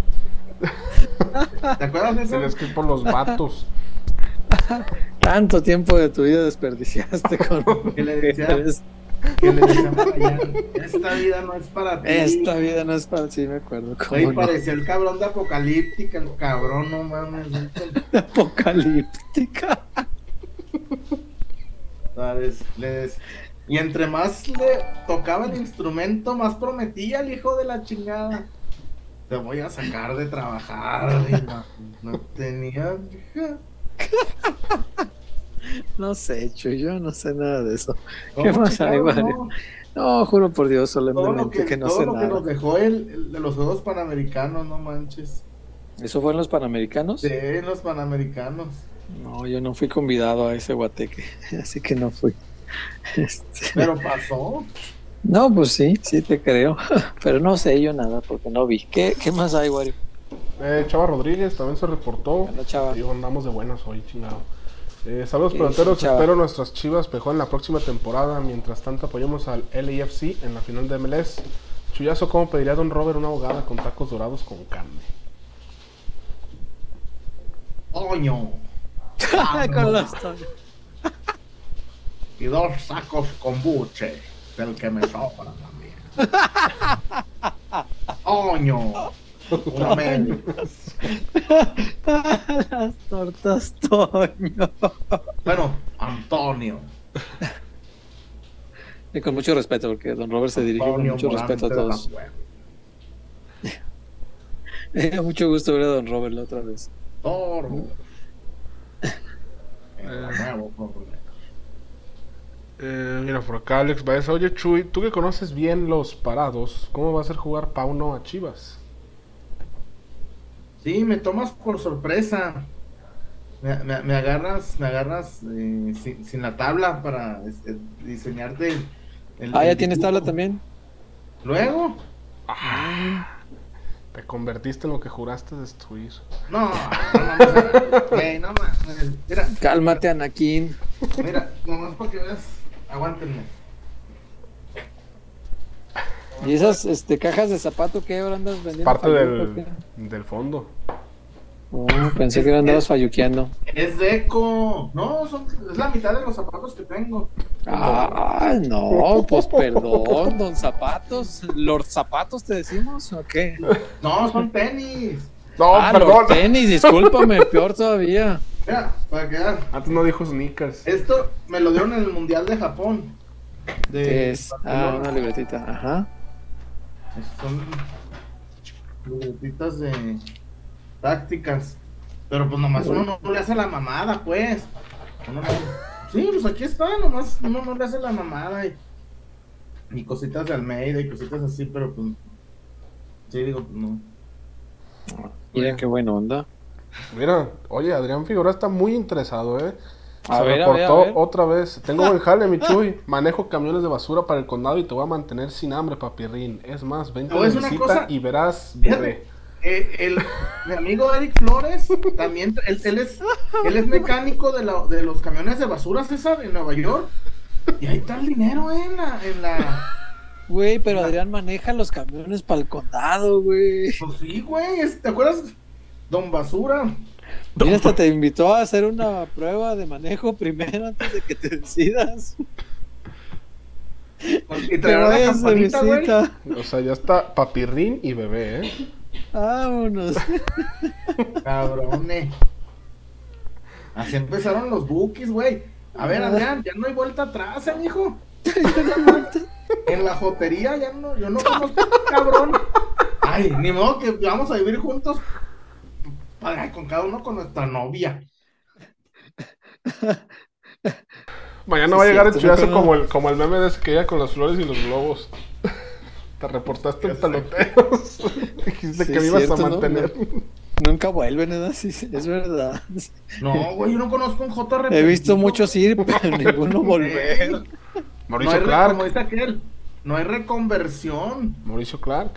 ¿Te acuerdas de eso? Tienes que ir por los vatos. Tanto tiempo de tu vida desperdiciaste con Que le decía- mujeres. Que le esta vida no es para ti. Esta vida no es para ti, me acuerdo. Güey, cómo no. parecía el cabrón de Apocalíptica, el cabrón, no mames. Apocalíptica. ¿Sabes? Les- Y entre más le tocaba el instrumento, más prometía el hijo de la chingada. Te voy a sacar de trabajar. y no, no tenía. No sé, Chuy, yo no sé nada de eso. ¿Qué ¿Cómo más hay, Mario? no? No, juro por Dios, Todo lo solemnemente que, que, no todo sé lo que nada. nos dejó el, el de los Juegos Panamericanos, no manches. ¿Eso fue en los Panamericanos? Sí, los Panamericanos. No, yo no fui convidado a ese guateque, así que no fui. Este, Pero pasó. No, pues sí, sí te creo, pero no sé yo nada porque no vi. ¿Qué, qué más hay, Wario? Eh, Chava Rodríguez también se reportó. Hola, Chava. Digo, andamos de buenas hoy, chingado. Eh, saludos peloteros, espero nuestras chivas pejó en la próxima temporada. Mientras tanto apoyamos al LAFC en la final de MLS. Chuyazo, ¿cómo pediría Don Robert una ahogada con tacos dorados con carne? Coño. Con los Y dos sacos con buche. Del que me sobra también. Coño. Una media. Las tortas Toño. Bueno, Antonio. Y con mucho respeto, porque don Robert se dirige con mucho Morante respeto a todos. Puebla. Me dio mucho gusto ver a don Robert la otra vez. Toro. Programa. Eh, mira, por acá Alex Baeza. Oye, Chuy, tú que conoces bien los parados, ¿cómo va a ser jugar Pauno a Chivas? Sí, me tomas por sorpresa. Me, me- me agarras, me agarras eh, sin, sin la tabla para este, diseñarte. el- el- Ah, el ¿ya tienes dibujo. tabla también? Luego, Te convertiste en lo que juraste destruir. no, no no. Mira, Cálmate, Anakin. mira, nomás para que veas, aguántenme. ¿Y esas este, cajas de zapato qué ahora andas vendiendo? Parte del, del fondo. Oh, pensé que andabas falluqueando. Es deco. No, son, es la mitad de los zapatos que tengo. Ah, no, pues perdón, don Zapatos. ¿Lord Zapatos te decimos o qué? No, son tenis. No, ah, perdón. Lord Tenis, discúlpame, peor todavía. Mira, para que vean. Antes no dijo sneakers. Esto me lo dieron en el Mundial de Japón. De ¿Qué es? Ah, una libretita, ajá. Son libretitas de tácticas. Pero pues nomás uno no, le hace la mamada, pues. Uno no- Sí, pues aquí está, nomás uno no le hace la mamada y, y cositas de Almeida y cositas así, pero pues. Sí, digo, pues no. Mira qué buena onda. Mira, oye, Adrián Figueroa está muy interesado, ¿eh? A Se ver, a reportó ver, a ver. otra vez. Tengo buen jale, mi Chuy. Manejo camiones de basura para el condado y te voy a mantener sin hambre, papirrín. Es más, ven voy a visita cosa. y verás, bebé. eh, el, mi amigo Eric Flores también, él, él es, él es mecánico de, la- de los camiones de basura, César, en Nueva York. Y ahí está el dinero, eh, en la, en la... Güey, pero Adrián maneja los camiones para el condado, güey. Pues sí, güey, ¿te acuerdas? Don Basura. Mira, hasta te invitó a hacer una prueba de manejo primero antes de que te decidas. Y Te traer de campanita, güey. visita. O sea, ya está papirrín y bebé, ¿eh? Vámonos. Cabrones. Así empezaron los bookies, güey. A ver, Adrián, ya no hay vuelta atrás, eh, mijo. En la jotería ya no, yo no conozco a este cabrón. Ay, ni modo que vamos a vivir juntos. Con cada uno con nuestra novia. Mañana Sí, va a llegar el no, no. como el, como el meme de ese que llega con las flores y los globos. Te reportaste en peloteros. Dijiste Sí, que me ibas cierto, a ¿no? mantener. Nunca vuelven, sí, es verdad. No, güey, yo no conozco un J He visto muchos ir, pero ninguno volver. No Mauricio re- Clark. como dice aquel, no hay reconversión. Mauricio Clark.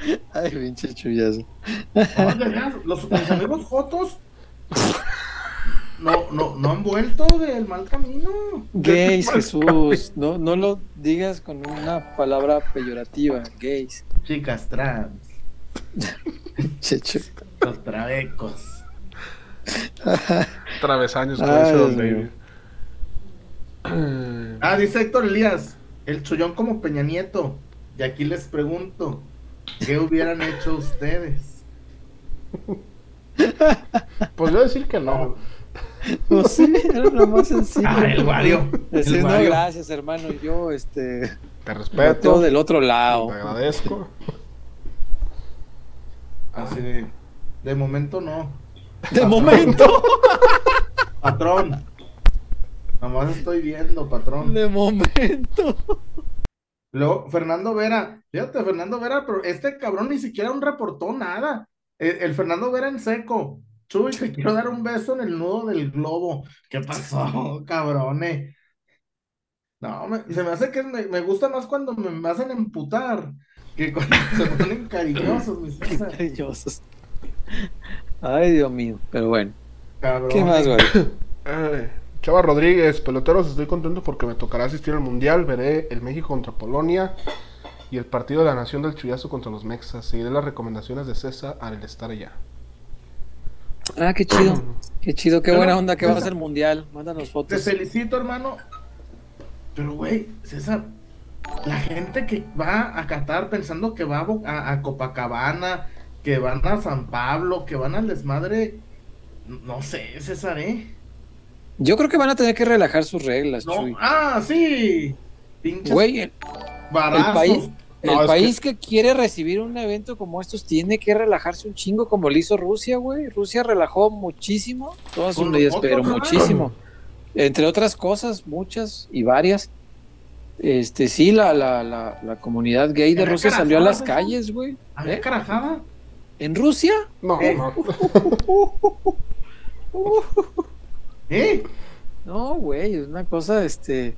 Ay, pinche chullazo. Los, mis amigos Jotos no, no, no han vuelto del mal camino. Gays, Jesús. No, no lo digas con una palabra peyorativa. Gays. Chicas trans, Checho. los trabecos. Travesaños, como Ay, dice Don. David. Ah, dice Héctor Elías, el chullón como Peña Nieto. Y aquí les pregunto, ¿qué hubieran hecho ustedes? Pues yo decir que no. No sé, era lo más sencillo. Ah, el Wario. Decir, El no, Wario. gracias, hermano. Yo, este. Te respeto. del otro lado. Te agradezco. Así de, de momento no. De momento. Patrón. Nomás estoy viendo, patrón. De momento. Luego, Fernando Vera, fíjate, Fernando Vera, pero este cabrón ni siquiera un reportó nada. El, el Fernando Vera en seco. Chuy, te quiero dar un beso en el nudo del globo. ¿Qué pasó, cabrones? No, me- se me hace que me, me gusta más cuando me hacen emputar que cuando se ponen cariñosos, mis cariñosos. Ay, Dios mío. Pero bueno. Cabrón. ¿Qué más, güey? Chava Rodríguez, peloteros, estoy contento porque me tocará asistir al Mundial. Veré el México contra Polonia y el partido de la Nación del Chuyazo contra los Mexas. Seguiré las recomendaciones de César al estar allá. Ah, qué chido. Qué chido, qué Pero, buena onda que va a César, ser mundial. Mándanos Te fotos. felicito, hermano. Pero, güey, César, la gente que va a Qatar pensando que va a- a Copacabana, que van a San Pablo, que van al desmadre, no sé, César, ¿eh? Yo creo que van a tener que relajar sus reglas, No, Chuy. ah, sí. Pinches Güey, el, el país, No, el país que... quiere recibir un evento como estos tiene que relajarse un chingo como lo hizo Rusia, güey. Rusia relajó muchísimo todas sus medidas, pero muchísimo. Entre otras cosas, muchas y varias. Este, sí, la, la, la, la comunidad gay de ¿Había Rusia salió a las calles, güey. ¿Había ¿Eh? carajada? ¿En Rusia? No, Eh. no. ¿Eh? No, güey, es una cosa, este,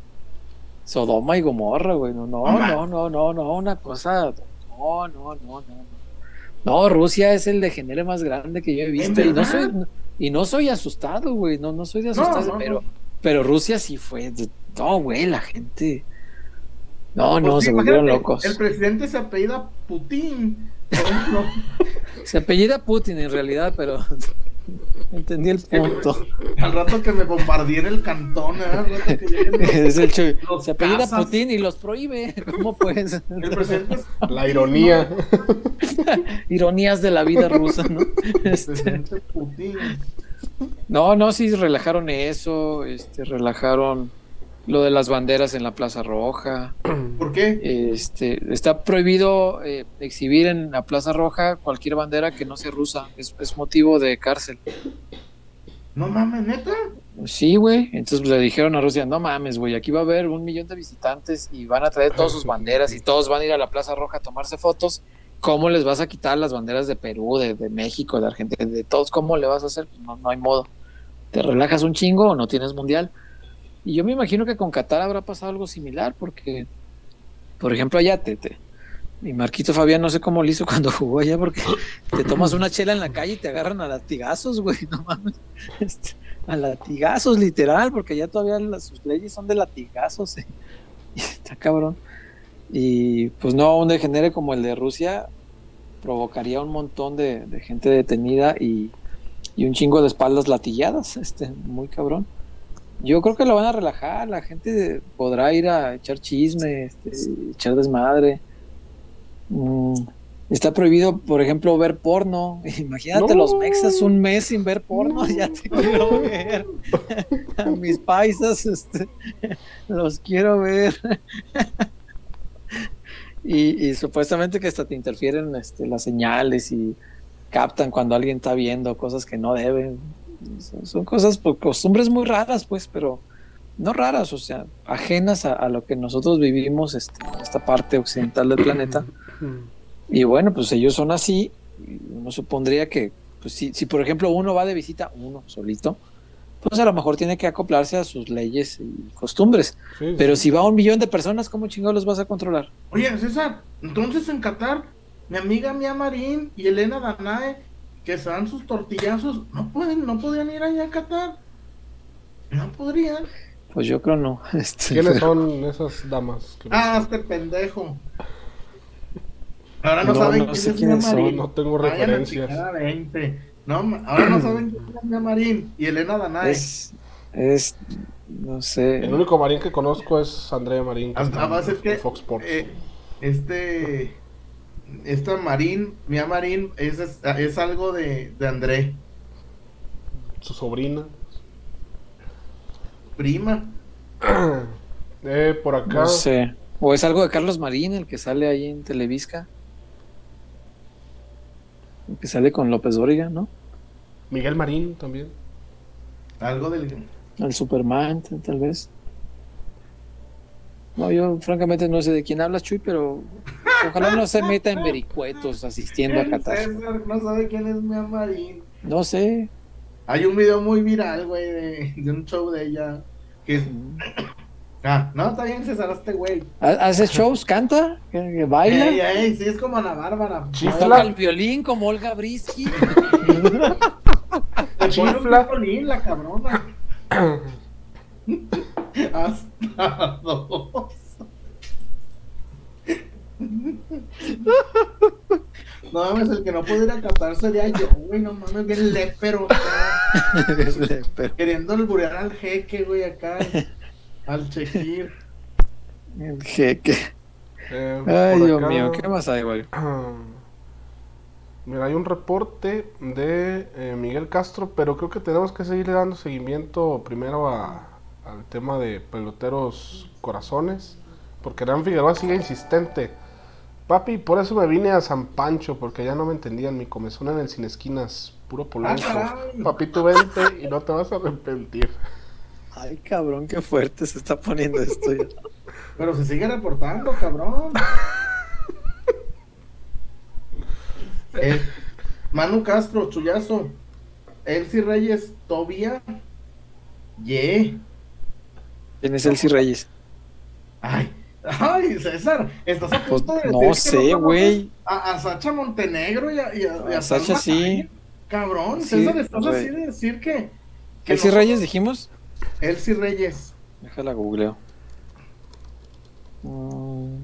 Sodoma y Gomorra, güey, no, no, Mamá. no, no, no, no, una cosa, no, no, no, no, no. No, Rusia es el degenere más grande que yo he visto y no soy, y no soy asustado, güey, no, no soy de asustarse, no, pero, no. pero Rusia sí fue, no, güey, la gente, no, Pues no, se volvieron locos. El presidente se apellida Putin. Se apellida Putin en realidad, pero entendí el punto. al rato que me bombardeé el cantón, ¿eh? Al rato que lleguen Es el Se apellida cazas. Putin y los prohíbe, ¿cómo pues? El presidente es La ironía. Ironías de la vida rusa, ¿no? Este, Putin. No, no, sí relajaron eso, este, relajaron lo de las banderas en la Plaza Roja. ¿Por qué? Este, está prohibido eh, exhibir en la Plaza Roja cualquier bandera que no sea rusa. Es, es motivo de cárcel. No mames, neta. Sí, güey. Entonces le dijeron a Rusia, no mames, güey, aquí va a haber un millón de visitantes y van a traer todas sus banderas y todos van a ir a la Plaza Roja a tomarse fotos. ¿Cómo les vas a quitar las banderas de Perú, de, de México, de Argentina, de todos? ¿Cómo le vas a hacer? Pues no, no hay modo. ¿Te relajas un chingo o no tienes mundial? Y yo me imagino que con Qatar habrá pasado algo similar porque, por ejemplo, allá te, te mi Marquito Fabián no sé cómo lo hizo cuando jugó allá porque te tomas una chela en la calle y te agarran a latigazos, güey, no mames. Este, a latigazos, literal, porque ya todavía las, sus leyes son de latigazos. eh. Está cabrón. Y pues no, un degenere como el de Rusia provocaría un montón de, de gente detenida y, y un chingo de espaldas latilladas, este, muy cabrón. Yo creo que lo van a relajar, la gente podrá ir a echar chisme, este, echar desmadre. Mm, está prohibido, por ejemplo, ver porno. Imagínate los mexas un mes sin ver porno, ya te quiero ver. A mis paisas, este, los quiero ver. y, y supuestamente que hasta te interfieren este, las señales y captan cuando alguien está viendo cosas que no deben. Son, son cosas, pues, costumbres muy raras, pues, pero no raras, o sea, ajenas a, a lo que nosotros vivimos, este, en esta parte occidental del planeta. Y bueno, pues ellos son así. y Uno supondría que, pues si, si por ejemplo uno va de visita, uno solito, pues a lo mejor tiene que acoplarse a sus leyes y costumbres. Sí, Pero sí. si va un millón de personas, ¿cómo chingados los vas a controlar? Oye, César, entonces en Qatar, mi amiga Mia Marín y Elena Danae, que se dan sus tortillazos, no pueden, no podían ir allá a Qatar. No podría. Pues yo creo no. Este, ¿Quiénes pero- son esas damas? que- Ah, este pendejo. Ahora no, No, saben no quién sé es quiénes Mia son, Marín. no tengo referencias. chingar a 20. No, ahora no saben quién es Mia Marín y Elena Danay. Es, es, no sé. El único marín que conozco es Andrea Marín. que está va a ser en que Fox Sports. eh, este esta Marín, Mia Marín es, es, algo de, de André, Su sobrina. prima. Eh, por acá. No sé. O es algo de Carlos Marín, el que sale ahí en Televisca. El que sale con López Dóriga, ¿no? Miguel Marín también. Algo del El Superman, tal vez. No, yo francamente no sé de quién hablas, Chuy, pero ojalá no se meta en vericuetos asistiendo a. César no sabe quién es Mia Marín. No sé. Hay un video muy viral, güey, de, de un show de ella. Que es... Ah, no, está bien, César, este güey. ¿Ha- ¿Hace shows? ¿Canta? ¿Que, que baila? Ey, ey, sí, es como Ana Bárbara. Chifla. ¿Toca el violín como Olga Brisky? Te pone un Chifla. violín, la cabrona. Hasta dos. No mames, el que no puede ir a Qatar sería yo, güey, no mames, bien lépero, acá, queriendo alburear al jeque, güey, acá, al chequir. El jeque. Eh, Ay, Dios mío, ¿qué más hay, güey? Mira, hay un reporte de eh, Miguel Castro, pero creo que tenemos que seguirle dando seguimiento primero a- al tema de peloteros corazones, porque Hernán Figueroa sigue insistente. Papi, por eso me vine a San Pancho, porque ya no me entendían mi comezón en el Sin Esquinas, puro polanco. caray. Papi, tú vente y no te vas a arrepentir. Ay, cabrón, qué fuerte se está poniendo esto. ya. Pero se sigue reportando, cabrón. Eh, Manu Castro, Chuyazo, Elsie Reyes, Tobia, Ye. ¿Quién es Elsie Reyes? Ay, ay, César, estás a Pues, punto de no sé, güey. A, a Sacha Montenegro y a, y a, y a A Sacha Salma sí. Cabrón, Sí, César, estás así de decir que. que ¿Elsie no- Reyes dijimos? Elsie Reyes. Déjala googleo. Mm,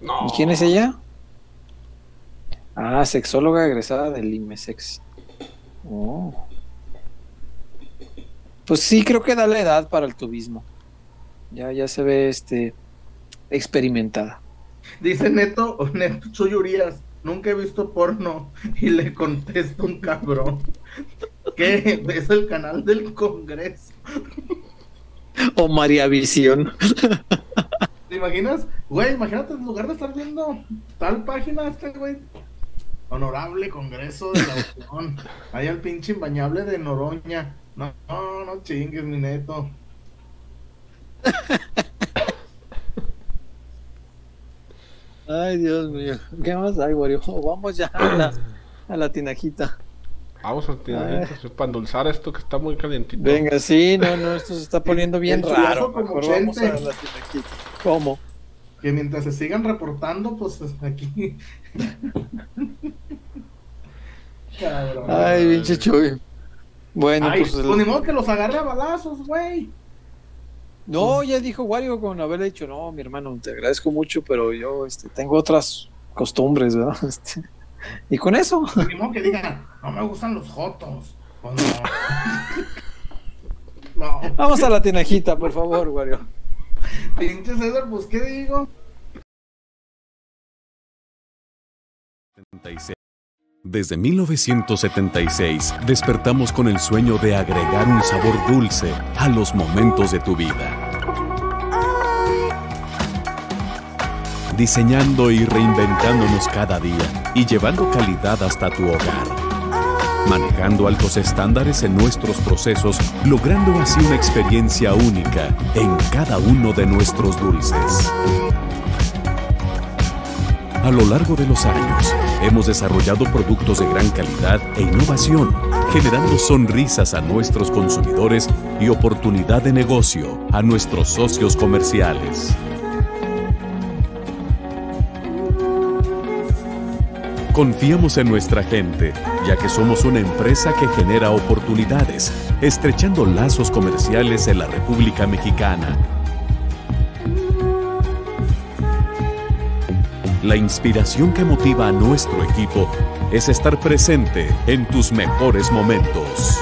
No. ¿Y quién es ella? Ah, sexóloga egresada del IMESEX. Oh. Pues sí, creo que da la edad para el tubismo. Ya, ya se ve este experimentada. Dice Neto, Neto Urias, nunca he visto porno. Y le contesta un cabrón. ¿Qué? Es el canal del Congreso. O María Visión. ¿Te imaginas? Güey, imagínate en lugar de estar viendo tal página, este güey. Honorable Congreso de la Unión. Ahí el pinche imbañable de Noroña. No, no, no chingues, mi neto. Ay, Dios mío. ¿Qué más hay, Wario? Vamos ya a la, a la tinajita. Vamos a tirar para endulzar esto que está muy calientito. Venga, sí, no, no, esto se está poniendo bien El raro. como Mejor vamos a la tinajita. ¿Cómo? Que mientras se sigan reportando, pues aquí. Cabrón. Ay, pinche Chuy. Bueno, Ay, pues. el- pues ni modo que los agarre a balazos, güey. No, ya dijo Wario con haberle dicho, no, mi hermano, te agradezco mucho, pero yo este, tengo otras costumbres, ¿verdad? Este, y con eso. Ni modo que digan, no me gustan los jotos. No. no, Vamos a la tinajita, por favor, Wario. pinche César, pues qué digo. Desde 1976 despertamos con el sueño de agregar un sabor dulce a los momentos de tu vida. Diseñando y reinventándonos cada día y llevando calidad hasta tu hogar. Manejando altos estándares en nuestros procesos, logrando así una experiencia única en cada uno de nuestros dulces. A lo largo de los años, hemos desarrollado productos de gran calidad e innovación, generando sonrisas a nuestros consumidores y oportunidad de negocio a nuestros socios comerciales. Confiamos en nuestra gente, ya que somos una empresa que genera oportunidades, estrechando lazos comerciales en la República Mexicana. La inspiración que motiva a nuestro equipo es estar presente en tus mejores momentos.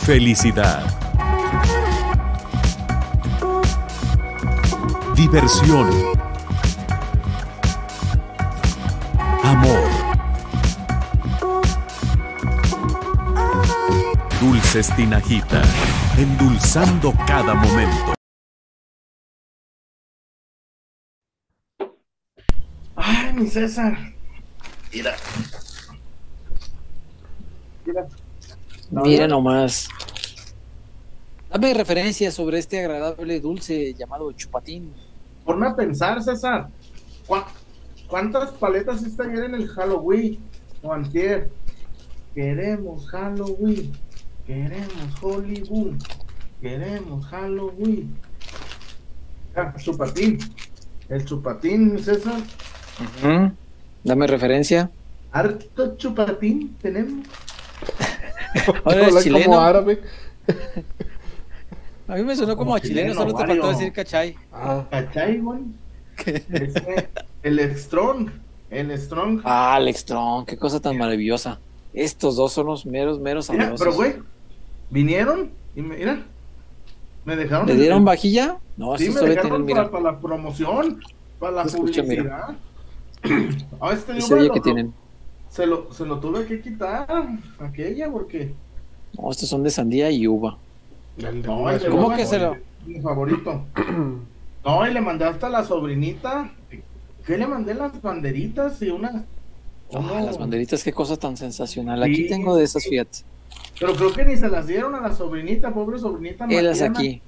Felicidad. Diversión. Amor. Dulces Tinajita, endulzando cada momento. Ay, mi César. Mira. Mira. No, Mira mira. nomás. Dame referencias sobre este agradable dulce llamado chupatín. Ponme a pensar, César. ¿Cuá- ¿Cuántas paletas está ayer en el Halloween? O antier. Queremos Halloween. Queremos Hollywood. Queremos Halloween. Ah, chupatín. El chupatín, César. Ujú. Dame referencia. Harto chupatín tenemos. Ahora Habla chileno. como árabe. A mí me sonó como Como a chileno, chileno, solo te faltó decir cachai. Ah, ¿Cachai, güey? Ese, el Strong. El Strong. Ah, Alex Tron, qué cosa tan maravillosa. Estos dos son los meros, meros Mira, sabrosos. pero güey, vinieron y me, mira, me dejaron. ¿Le el- dieron vajilla? No, Sí, me dejaron tienen, para, para la promoción, para la escucha, publicidad. A este Ese oye lo- que tienen. Se lo, se lo tuve que quitar aquella porque. No, estos son de sandía y uva. el No, el ¿Cómo uva que se lo- Mi favorito. No, y le mandé hasta la sobrinita. ¿Qué le mandé? Las banderitas y una. Ah, uno- las banderitas, qué cosa tan sensacional. Aquí Sí, tengo de esas, sí. fíjate. Pero creo que ni se las dieron a la sobrinita, pobre sobrinita. Mariana. aquí.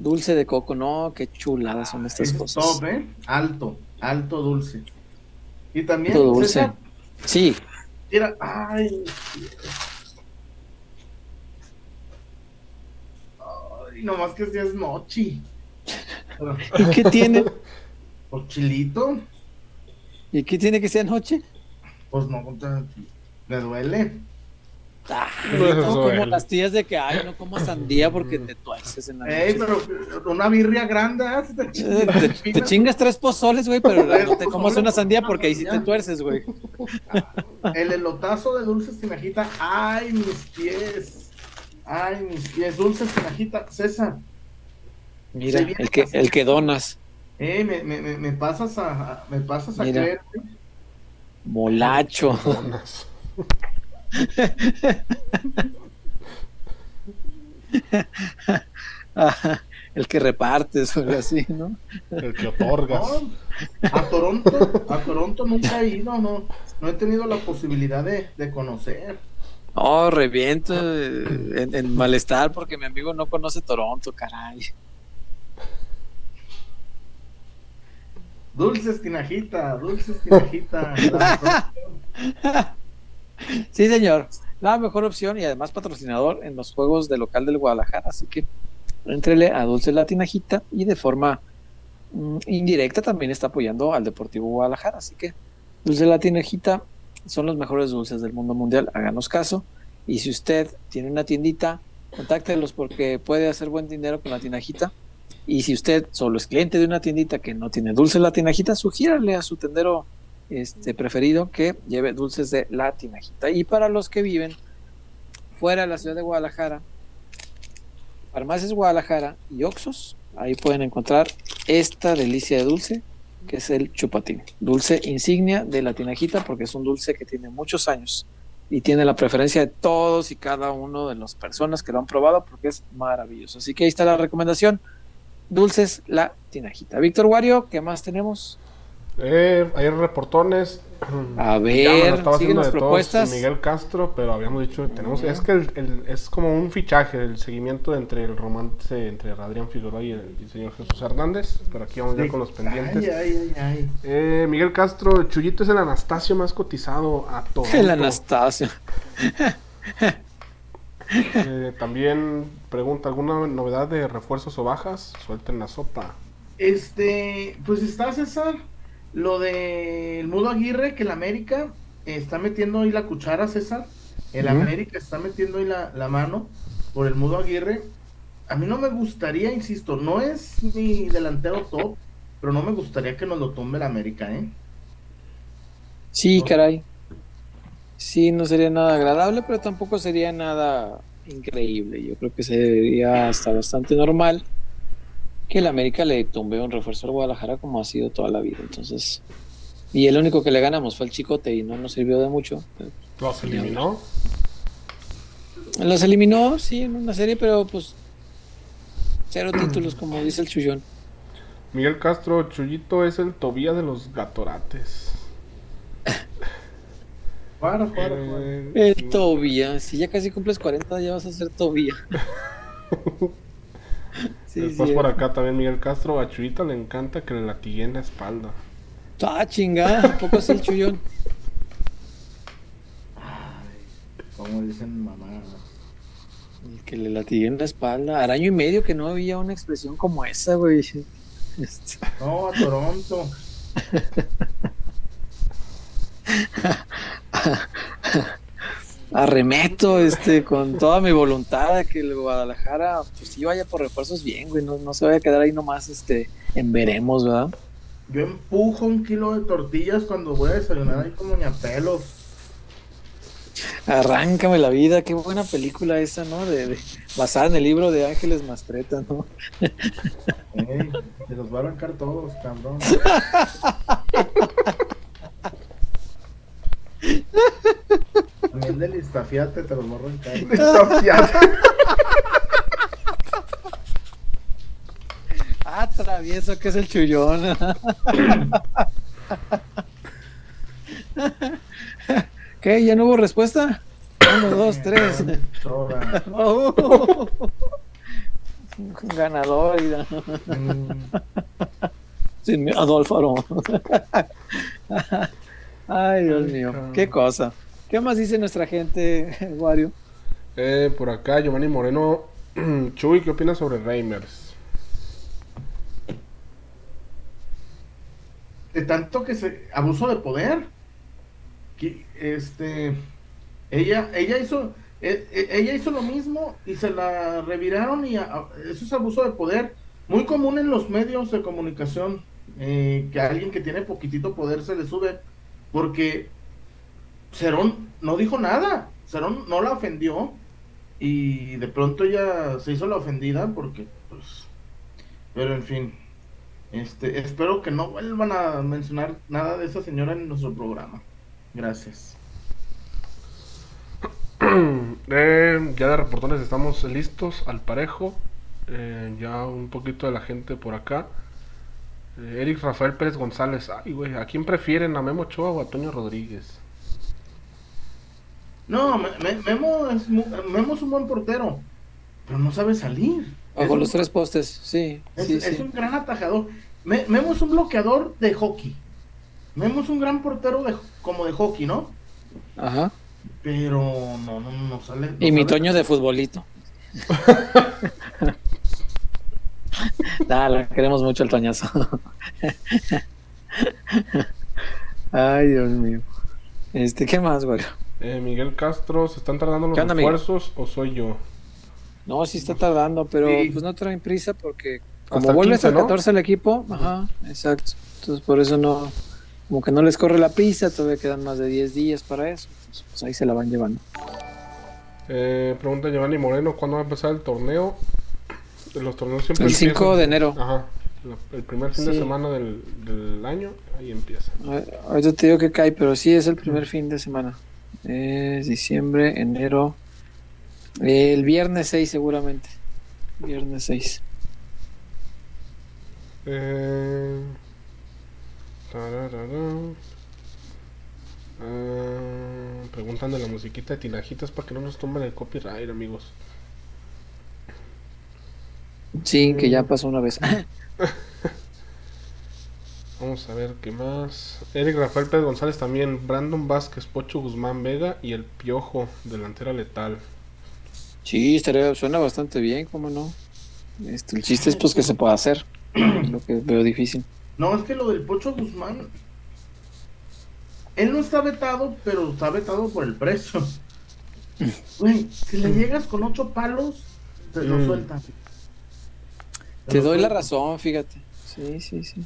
Dulce de coco, no, qué chuladas son estas Es cosas. top, ¿eh? Alto, alto dulce. Y también, Alto dulce. César, Sí, mira, ay, ay, nomás que si es mochi. Pero, ¿y qué tiene? ¿Por chilito? ¿Y qué tiene que ser noche? Pues no, me duele. Ah, No, como las tías de que, ay, no comas sandía porque te tuerces en la Ey, noche. pero una birria grande, ¿eh? Si te Te, te chingas- tres pozoles, güey, pero no te comas una sandía porque ahí sí te tuerces, güey. El elotazo de dulces tinajita. Ay, mis pies. Ay, mis pies. Dulces tinajita. César. Mira, el que, el que donas. Eh, me, me, me, me pasas a, a- me pasas a Mira. creer. Molacho. el que repartes, o algo así, ¿no? El que otorgas. No, a Toronto, a Toronto nunca he ido, no, no he tenido la posibilidad de, de conocer. Oh, reviento eh, en, en malestar porque mi amigo no conoce Toronto, caray. Dulces tinajita, dulces tinajita. Sí, señor. La mejor opción y además patrocinador en los juegos de local del Guadalajara. Así que entrele a Dulce la Tinajita y de forma mm, indirecta también está apoyando al Deportivo Guadalajara. Así que Dulce la Tinajita son los mejores dulces del mundo mundial. Háganos caso. Y si usted tiene una tiendita, contáctelos porque puede hacer buen dinero con la tinajita. Y si usted solo es cliente de una tiendita que no tiene dulce la tinajita, sugiérale a su tendero este, preferido que lleve dulces de la tinajita. Y para los que viven fuera de la ciudad de Guadalajara, Farmacias Guadalajara y Oxos, ahí pueden encontrar esta delicia de dulce que es el chupatín. Dulce insignia de la tinajita porque es un dulce que tiene muchos años y tiene la preferencia de todos y cada uno de las personas que lo han probado porque es maravilloso. Así que ahí está la recomendación. Dulces la tinajita. Víctor Wario, ¿qué más tenemos? Eh, hay reportones. A ver, estaba haciendo siguen las de todos propuestas. Miguel Castro, pero habíamos dicho, tenemos, es que el- el- es como un fichaje, el seguimiento entre el romance entre Adrián Figueroa y el, y el señor Jesús Hernández, pero aquí vamos ya con los pendientes. Ay, ay, ay, ay. Eh, Miguel Castro, Chuyito es el Anastasio más cotizado a todo. El Anastasio. Eh, también pregunta, ¿alguna novedad de refuerzos o bajas? Suelten la sopa. Este, pues está César, lo de el Mudo Aguirre, que el América está metiendo ahí la cuchara, César. El. América está metiendo ahí la, la mano por el Mudo Aguirre. A mí no me gustaría, insisto, no es mi delantero top, pero no me gustaría que nos lo tumbe el América, ¿eh? Sí, caray. Sí, no sería nada agradable, pero tampoco sería nada increíble. Yo creo que sería hasta bastante normal que el América le tumbe un refuerzo al Guadalajara como ha sido toda la vida. Entonces, y el único que le ganamos fue el Chicote y no nos sirvió de mucho. Los eliminó. Los eliminó, sí, en una serie, pero pues cero títulos, como dice el Chullón. Miguel Castro, Chuyito es el Tobía de los Gatorates. Para, para, para. El Tobía, si ya casi cumples 40, ya vas a ser Tobía. Sí, Después sí. por acá también Miguel Castro, a Chuyito le encanta que le latiguen la espalda. Ah, chingada, ¿a poco sí el Chullón? Como dicen mamá. El que le latiguen la espalda. Al año y medio que no había una expresión como esa, güey. Este, No, a Toronto. arremeto este, con toda mi voluntad a que el Guadalajara, pues sí vaya por refuerzos bien, güey. No, no se vaya a quedar ahí nomás este, en veremos, ¿verdad? Yo empujo un kilo de tortillas cuando voy a desayunar ahí como ñapelos. Arráncame la vida, qué buena película esa, ¿no? De, de- basada en el libro de Ángeles Mastreta, ¿no? Ey, se los va a arrancar todos, cabrón. También del Iztafiate te los va a arrancar. Ah, travieso, que es el chullón. ¿Qué? ¿Ya no hubo respuesta? Uno, dos, tres. Oh. Ganador. Mm, Sin miedo, Alfaro. Ay, Dios mío. Qué cosa. ¿Qué más dice nuestra gente, Wario? Eh, por acá Giovanni Moreno, Chuy, ¿qué opinas sobre Reimers? De tanto que se. Abuso de poder. Que, este. Ella, ella hizo. e- e- ella hizo lo mismo y se la reviraron y a- a- eso es abuso de poder. Muy común en los medios de comunicación. eh, que a alguien que tiene poquitito poder se le sube. Porque Cerón no dijo nada. Cerón no la ofendió. Y de pronto ella se hizo la ofendida porque, pues. Pero en fin. Este, espero que no vuelvan a mencionar nada de esa señora en nuestro programa. Gracias. Eh, ya de reportones estamos listos al parejo. Eh, ya un poquito de la gente por acá. Eric Rafael Pérez González. Ay, güey, ¿a quién prefieren? ¿A Memo Ochoa o a Toño Rodríguez? No, Me- Me- Memo es, Memo es un buen portero, pero no sabe salir. Es Bajo un- los tres postes, sí. Es, sí, es sí. un gran atajador. Me- Memo es un bloqueador de hockey. Memo es un gran portero de, como de hockey, ¿no? Ajá. Pero no, no, no sale. no Y mi sale- Toño de futbolito. Dale, queremos mucho el Toñazo. Ay, Dios mío. Este, ¿qué más, güey? Eh, Miguel Castro, ¿se están tardando los refuerzos o soy yo? No, sí está tardando, pero Sí. pues no traen prisa porque Hasta como el vuelve 15, hasta el ¿no? 14 el equipo, ajá, exacto. Entonces por eso no, como que no les corre la prisa, todavía quedan más de 10 días para eso. Entonces, pues ahí se la van llevando. Eh, pregunta Giovanni Moreno, ¿cuándo va a empezar el torneo? Los torneos siempre El 5 empiezan- de enero. Ajá. El primer fin de Sí. semana del, del año, ahí empieza. Ahorita te digo que cae, pero sí es el primer fin de semana. Es diciembre, enero. El viernes 6 seguramente. Viernes 6. Eh... tararara. Ah, preguntan de la musiquita de tinajitas para que no nos tomen el copyright, amigos. Sí, que ya pasó una vez. Vamos a ver qué más. Eric Rafael Pérez González también. Brandon Vázquez, Pocho Guzmán Vega y el Piojo, delantera letal. Sí, estaría, suena bastante bien, ¿cómo no? Este, el chiste es pues que se pueda hacer, lo que veo difícil. No, es que lo del Pocho Guzmán, él no está vetado, pero está vetado por el precio. Güey, si le llegas con ocho palos, te lo Mm. sueltan. Te doy la razón, fíjate. Sí, sí, sí.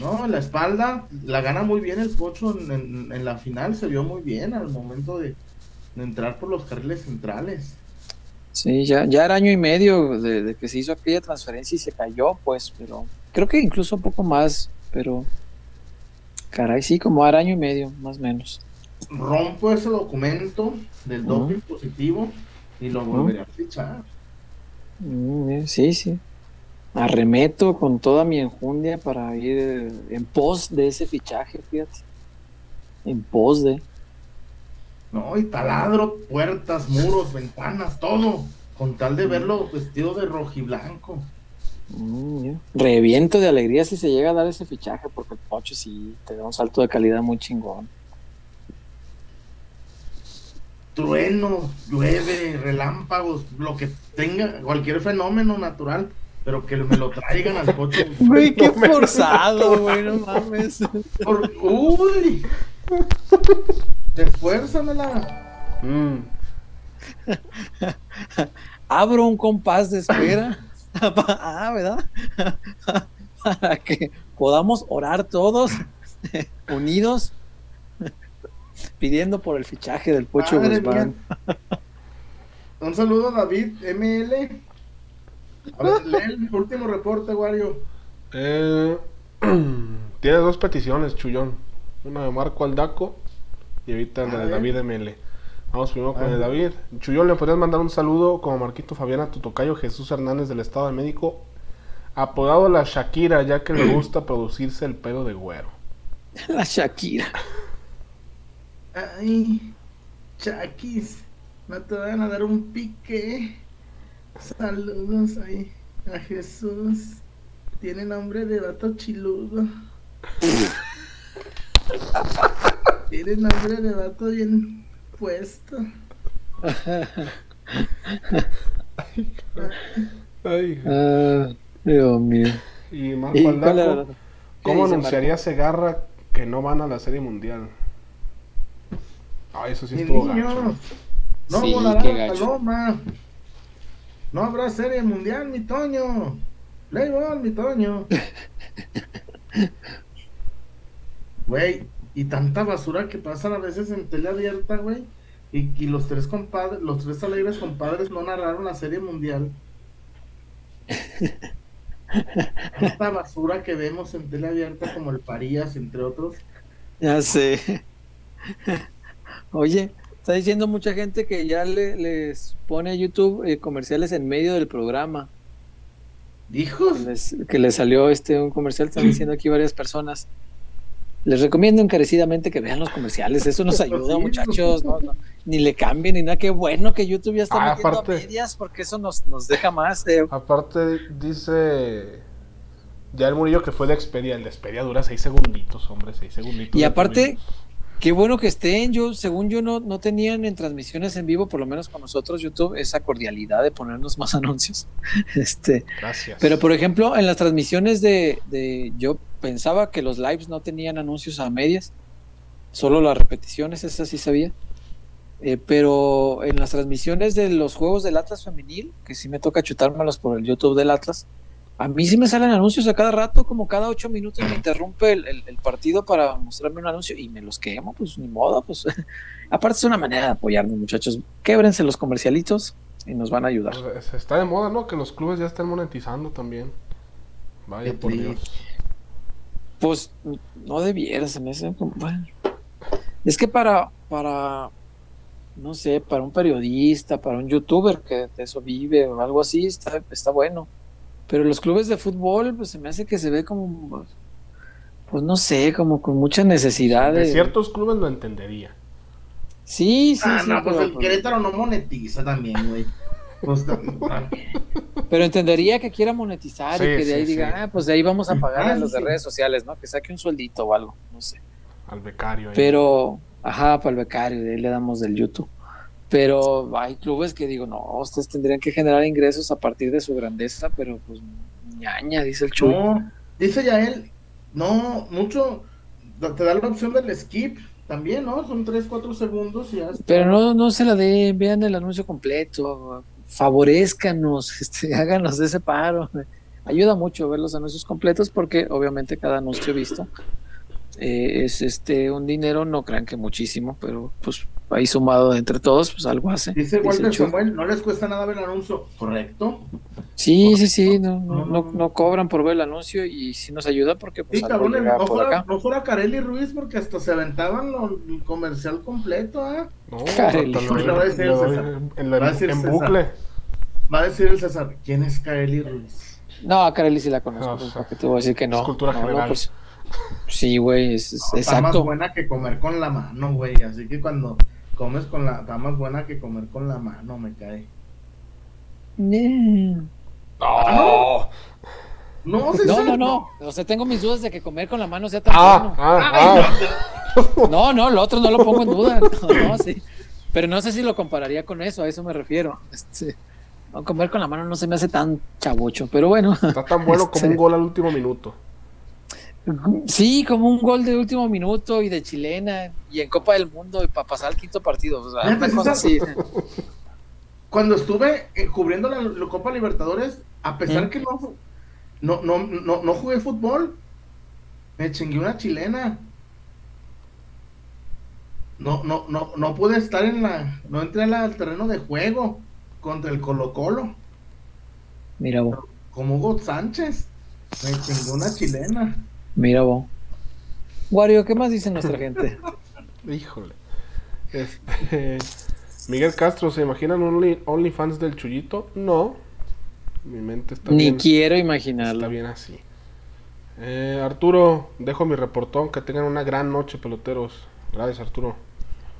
No, en la espalda la gana muy bien el Pocho en, en- en la final, se vio muy bien al momento de, de entrar por los carriles centrales. Sí, ya, ya era año y medio de, de que se hizo aquella transferencia y se cayó, pues, pero creo que incluso un poco más, pero caray, sí, como era año y medio, más o menos. Rompo ese documento del doping positivo y lo volveré a fichar. Mm, sí, sí. Arremeto con toda mi enjundia para ir eh, en pos de ese fichaje, fíjate. En pos de. No, y taladro, puertas, muros, ventanas, todo, con tal de verlo vestido de rojiblanco. Mm. Reviento de alegría si se llega a dar ese fichaje, porque el Pocho sí te da un salto de calidad muy chingón. Trueno, llueve, relámpagos, lo que tenga, cualquier fenómeno natural, pero que me lo traigan al coche. Güey, qué forzado, güey, no mames. Por- uy, esfuérzamela. Mm, Abro un compás de espera. ah, ¿verdad? Para que podamos orar todos unidos pidiendo por el fichaje del Pocho Madre Guzmán. mía. Un saludo a David ML. A ver, lee el último reporte, Wario. eh, tiene dos peticiones, Chullón. Una de Marco Aldaco y ahorita la de. David ML. Vamos primero con el ver. David. Chullón, ¿le podrías mandar un saludo como Marquito Fabián a tu tocayo Jesús Hernández del Estado de México? Apodado la Shakira, ya que le gusta producirse el pedo de güero. La Shakira. Ay, Chakis, no te vayan a dar un pique. Saludos ahí a Jesús. Tiene nombre de vato chiludo. Tiene nombre de vato bien puesto. Ay, Ah, Dios mío. y Marco ¿Y ¿cómo anunciaría? Segarra que no van a la Serie Mundial? Ay, eso sí Mi estuvo niño, gacho. no Sí, volará qué la gacho. paloma. No habrá serie mundial, mi Toño. Playboy, mi Toño. Güey, y tanta basura que pasan a veces en tele abierta, güey. Y, y los tres compadres, los tres alegres compadres no narraron la serie mundial. Esta basura que vemos en tele abierta como el Parías, entre otros. Ya sé. Oye, está diciendo mucha gente que ya le- les pone a YouTube eh, comerciales en medio del programa. Hijos. Que les, que les salió este un comercial, están diciendo aquí varias personas. Les recomiendo encarecidamente que vean los comerciales, eso nos ayuda, muchachos. no, no, ni le cambien ni nada. Qué bueno que YouTube ya está Ah, metiendo aparte- a medias porque eso nos, nos deja más. eh. Aparte, dice. Ya el Murillo que fue de Expedia. El de Expedia dura 6 segunditos, hombre, 6 segunditos. Y aparte, qué bueno que estén. Yo, según yo, no, no tenían en transmisiones en vivo, por lo menos con nosotros, YouTube, esa cordialidad de ponernos más anuncios. Este. Gracias. pero por ejemplo, en las transmisiones de, de- yo pensaba que los lives no tenían anuncios a medias, solo las repeticiones, esas sí sabía. Eh, pero en las transmisiones de los juegos del Atlas femenil, que sí me toca chutármelos por el YouTube del Atlas, a mí sí me salen anuncios a cada rato, como cada ocho minutos me interrumpe el, el- el partido para mostrarme un anuncio y me los quemo, pues ni modo, pues aparte es una manera de apoyarnos muchachos, québrense los comercialitos y nos van a ayudar. Pues, está de moda, ¿no? Que los clubes ya están monetizando también. Vaya por. Dios. Pues no debiera, se me hace como- bueno. Es que para, para, no sé, para un periodista, para un youtuber que de eso vive o algo así, está, está bueno. Pero los clubes de fútbol, pues se me hace que se ve como, pues no sé, como con mucha necesidad De de... ciertos clubes lo entendería. Sí, sí, Ah, sí, no, pues pero, el Querétaro no monetiza también, güey. Pues, también. pero entendería que quiera monetizar y que de ahí sí, diga, ah, pues de ahí vamos a pagar Ah, a los de sí. redes sociales, ¿no? Que saque un sueldito o algo, no sé. Al becario. ahí. Pero, ajá, para el becario, de ahí le damos del YouTube. Pero hay clubes que digo, no, ustedes tendrían que generar ingresos a partir de su grandeza, pero pues ñaña, dice el Chuy. No, dice ya él, no, mucho, te da la opción del skip también, ¿no? Son 3, 4 segundos y ya está. Pero no, no se la den, vean el anuncio completo, favorezcanos, este, háganos ese paro. Ayuda mucho ver los anuncios completos porque obviamente cada anuncio visto eh, es este un dinero, no crean que muchísimo, pero pues ahí sumado entre todos, pues algo hace. Dice Walter. Samuel, no les cuesta nada ver el anuncio, ¿correcto? Sí, sí, sí, no, no, no, no cobran por ver el anuncio y sí nos ayuda porque pues Sí, algo cabrón, llega no por fuera, acá. no fuera Carelli Ruiz porque hasta se aventaban lo- el comercial completo, ¿ah? No, Carelli. hasta lo- Le va a decir le doy César. en, bucle. Va a decir el César, ¿quién es Carelli Ruiz? No, a Kareli sí la conozco, No, pues, o sea, ¿para qué te voy a decir que no? es cultura No, no, general. pues, sí, güey, es, es- Está más exacto. buena que comer con la mano, güey. Así que cuando comes con la... Está más buena que comer con la mano, me cae. Eh. No. No, sí, No, sí, no, no. O sea, tengo mis dudas de que comer con la mano sea tan Ah, bueno. ah, ah. No, no, lo otro no lo pongo en duda. No, no, sí. Pero no sé si lo compararía con eso, a eso me refiero. Este, no, comer con la mano no se me hace tan chabucho, pero bueno. Está tan bueno como Este, un gol al último minuto. Sí, como un gol de último minuto y de chilena y en Copa del Mundo y para pasar al quinto partido. O sea, una cosa así. César. Cuando estuve eh, cubriendo la, la Copa Libertadores, a pesar ¿Mm? que no, no, no, no, no jugué fútbol, me chingué una chilena. No, no, no, no pude estar en la, no entré al terreno de juego contra el Colo Colo, Mira vos, como Hugo Sánchez. Me chingué una chilena. Mira vos. Wario, ¿qué más dice nuestra gente? Híjole. Este, Miguel Castro, ¿se imaginan un Only- OnlyFans del Chuyito? No. Mi mente está Ni bien. quiero Está imaginarlo. bien así. Eh, Arturo, dejo mi reportón. Que tengan una gran noche, peloteros. Gracias, Arturo.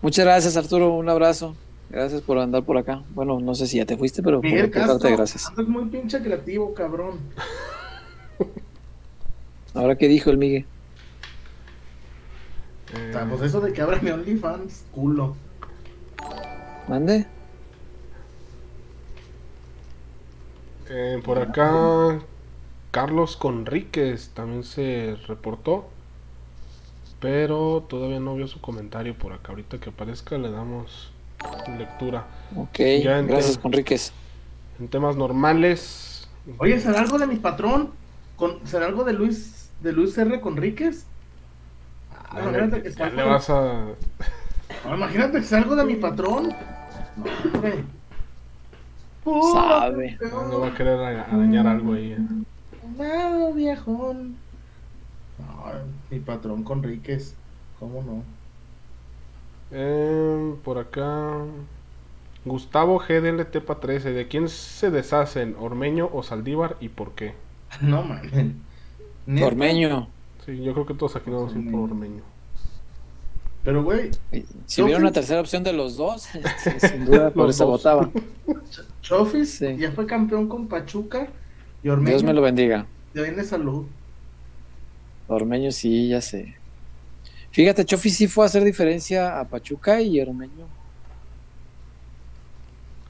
Muchas gracias, Arturo. Un abrazo. Gracias por andar por acá. Bueno, no sé si ya te fuiste, pero por Miguel reportarte, Castro, gracias. andas muy pinche creativo, cabrón. Ahora que dijo el Miguel. Eh, sea, pues eso de que abra mi OnlyFans, culo. Mande. eh, por acá, Carlos Conríquez también se reportó. Pero todavía no vio su comentario por acá. Ahorita que aparezca le damos lectura. Ok, Ya gracias, Conríquez. En temas normales. Oye, ¿será algo de mi patrón? ¿Con, ¿Será algo de Luis de Luis R. Conríquez? Ah, ya imagínate que ya sea le algo- vas a. no, imagínate que sea algo de mi patrón. No, hombre. Sabe. No va a querer ara- arañar algo ahí. eh. Nada, viejón. No, mi patrón Conríquez. ¿Cómo no? Eh, por acá. Gustavo GDLT pa 13. ¿De quién se deshacen? ¿Ormeño o Saldívar y por qué? No, man. Neta. Ormeño. Sí, yo creo que todos aquí vamos a ir por Ormeño. Pero, güey, Si hubiera una tercera opción de los dos, este, sin duda por eso dos. votaba. Chofis Sí. ya fue campeón con Pachuca. Y Ormeño Dios me lo bendiga. ya viene salud. Ormeño sí, ya sé. Fíjate, Chofi sí fue a hacer diferencia a Pachuca y Ormeño.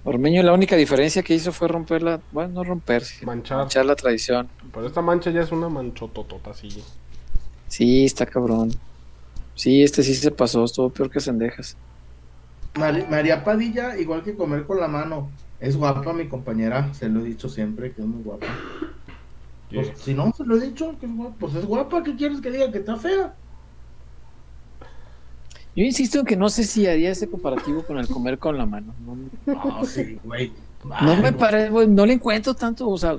Ormeño la única diferencia que hizo fue romper la, bueno, no romper, sí, Manchar. manchar la tradición. Pero esta mancha ya es una manchototota así. Sí, está cabrón. Sí, este sí se pasó, estuvo peor que Sendejas. María Padilla, igual que comer con la mano. Es guapa mi compañera, se lo he dicho siempre, que es muy guapa. Pues, si no, se lo he dicho, que es guapa. Pues es guapa, ¿qué quieres que diga? Que está fea. Yo insisto en que no sé si haría ese comparativo con el comer con la mano. No, No, sí, güey. no me parece, güey, no le encuentro tanto, o sea,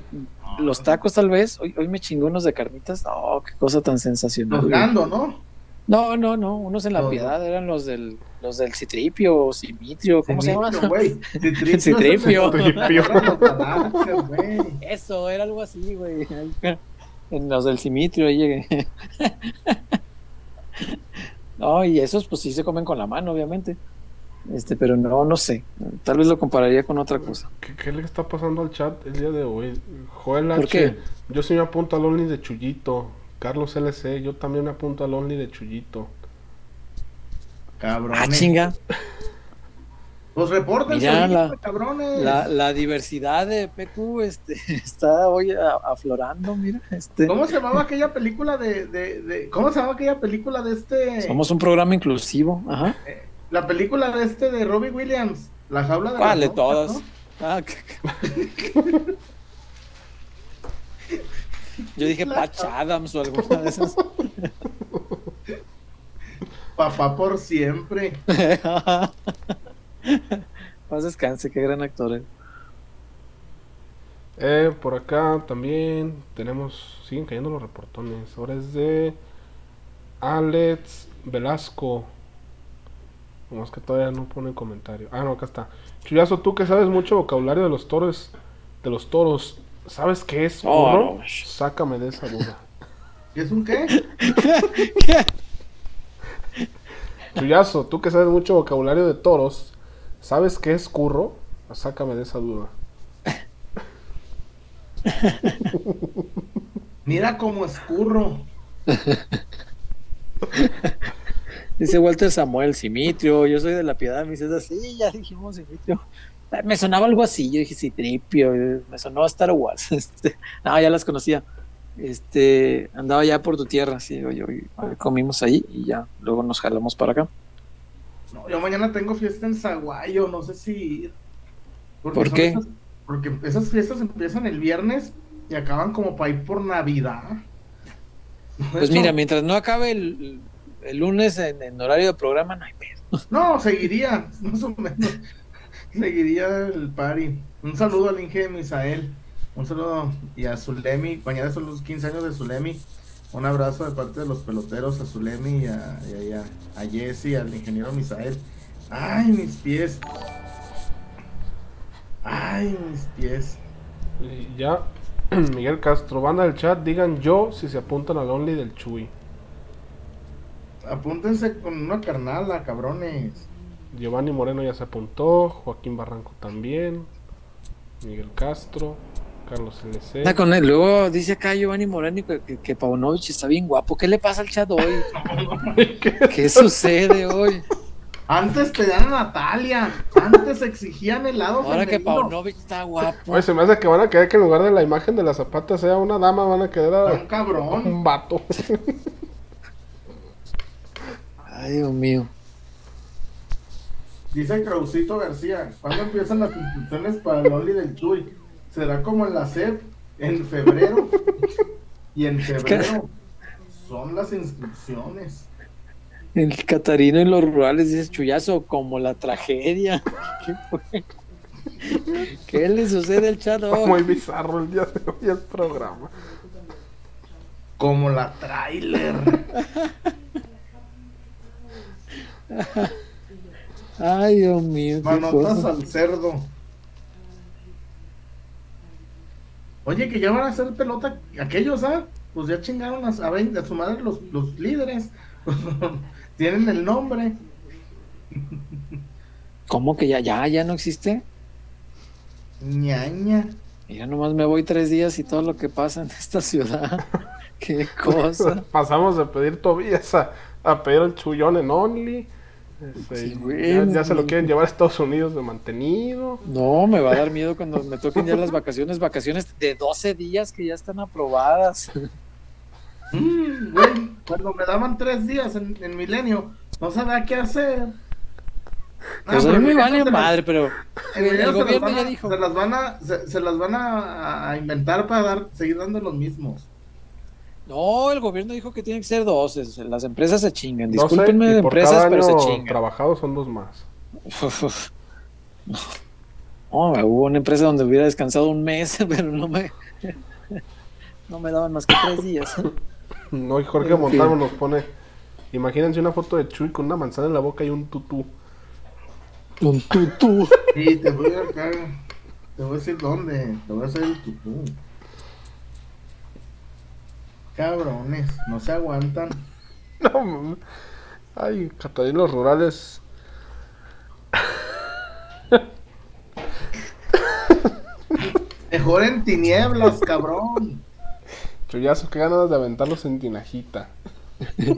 los tacos tal vez, hoy, hoy me chingó unos de carnitas, no, qué cosa tan sensacional. Gando, ¿no? No, no, no, unos en la No, no. piedad eran los del, los del Citripio o Simitrio, ¿cómo se llama? Citripio. Citripio. Citripio. Eso, era algo así, güey. En los del Simitrio ahí llegué. No, y esos pues sí se comen con la mano, obviamente. Este, pero no, no sé. Tal vez lo compararía con otra cosa. ¿Qué, qué le está pasando al chat el día de hoy? Joel ¿Por H. qué? Yo sí me apunto al Only de Chuyito. Carlos LC, yo también me apunto al Only de Chuyito. Cabrón. Ah, chinga. Pues repórtense, Mira, la- cabrones. La, la diversidad de PQ este, está hoy aflorando, mira. Este, ¿Cómo se llamaba aquella película de, de, de- ¿Cómo se llamaba aquella película de este? Somos un programa inclusivo. Ajá. La película de este de Robbie Williams, La jaula de ¿Cuál de las locas, todas? ¿no? Ah, Yo dije Patch Adams o alguna de esas. Papá por siempre. Paz descanse, qué gran actor. eh. Eh, por acá también tenemos, siguen cayendo los reportones. Ahora es de Alex Velasco. Nomás que todavía no pone comentario. Ah, no, acá está. Chuyazo, tú que sabes mucho vocabulario de los toros, de los toros, ¿sabes qué es Oh, no. Sácame de esa duda. ¿Y es un qué? Chuyazo, tú que sabes mucho vocabulario de toros, ¿sabes qué es curro? Sácame de esa duda. Mira cómo escurro. Dice Walter Samuel, Simitrio, yo soy de la piedad, me dices así, ya dijimos Simitrio. Ah, Me sonaba algo así, yo dije Citripio, me sonó a Star Wars. Este, no, ya las conocía. Este, andaba ya por tu tierra, sí, comimos ahí y ya, luego nos jalamos para acá. No, yo mañana tengo fiesta en Zaguayo, no sé si ir. Porque ¿Por qué? esas- porque esas fiestas empiezan el viernes y acaban como para ir por Navidad. Pues hecho, mira, mientras no acabe el, el lunes en, en horario de programa, no hay pedo. No, seguiría, más o menos. seguiría el party. Un saludo al Inge Misael. Un saludo y a Zulemi. Mañana son los 15 años de Zulemi. Un abrazo de parte de los peloteros a Zulemi y a, y a, y a- Jesse, al ingeniero Misael. Ay, mis pies. Ay, mis pies. Y ya, Miguel Castro, banda del chat, digan yo si se apuntan al Only del Chuy. Apúntense con una carnala, cabrones. Giovanni Moreno ya se apuntó, Joaquín Barranco también, Miguel Castro, Carlos LC. Anda con él. Luego dice acá Giovanni Moreno que, que, que Paunovic está bien guapo. ¿Qué le pasa al chat hoy? ¿Qué sucede hoy? Antes pedían a Natalia. Antes exigían helado. Ahora que. Paunovic está guapo. Oye, se me hace que van a querer que en lugar de la imagen de la zapata sea una dama, van a quedar Un a cabrón. un vato. Ay, Dios mío. Dice Krausito García, ¿cuándo empiezan las inscripciones para el Only del Chuy? ¿Será como en la SEP? ¿En febrero? Y en febrero son las inscripciones. El Catarino en los rurales dice chullazo como la tragedia. ¿Qué fue? ¿Qué le sucede al chat hoy? Muy bizarro el día de hoy el programa. Como la trailer. Ay, Dios mío. Manotas al cerdo. Oye, que ya van a hacer pelota aquellos, ¿ah? Pues ya chingaron a, a, su madre los, los líderes. Tienen el nombre. ¿Cómo que ya, ya, ya no existe? ñaña. Mira, nomás me voy tres días y todo lo que pasa en esta ciudad. Qué cosa. Pasamos de pedir Tobías a, a pedir el chullón en Only. Este, Sí, ya, güey, ya se lo quieren llevar a Estados Unidos de mantenido. No, me va a dar miedo cuando me toquen ya las vacaciones, vacaciones de 12 días que ya están aprobadas. Mm, güey, cuando me daban tres días en, en Milenio, no sabía qué hacer. Pues Ah, a mí pero me vale las- madre, pero el, gobierno ya a- dijo. Se las van a, se, se las van a, a inventar para dar, seguir dando los mismos. No, el gobierno dijo que tiene que ser 12. Las empresas se chingan. No sé, Discúlpenme y de por empresas, cada pero se año chingan. trabajado son dos más. No, hubo una empresa donde hubiera descansado un mes, pero no me, no me daban más que tres días. No, y Jorge En Montano fin. nos pone. Imagínense una foto de Chuy con una manzana en la boca y un tutú. Un tutú. Sí, te voy a acá, te voy a decir dónde, te voy a hacer el tutú. Cabrones, no se aguantan. No, mames. Ay, Catarinos rurales. Mejor en tinieblas, cabrón. Chuyazo, qué ganas de aventarlos en tinajita.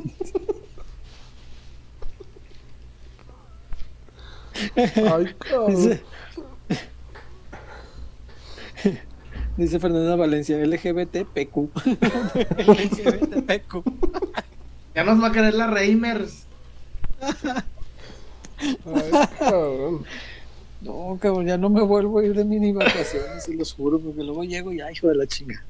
Ay, cabrón. Dice, Fernanda Valencia, LGBTPQ. LGBTPQ. Ya nos va a querer la Reimers. Ay, cabrón. No, cabrón, ya no me vuelvo a ir de mini vacaciones, se los juro, porque luego llego y ay, hijo de la chinga.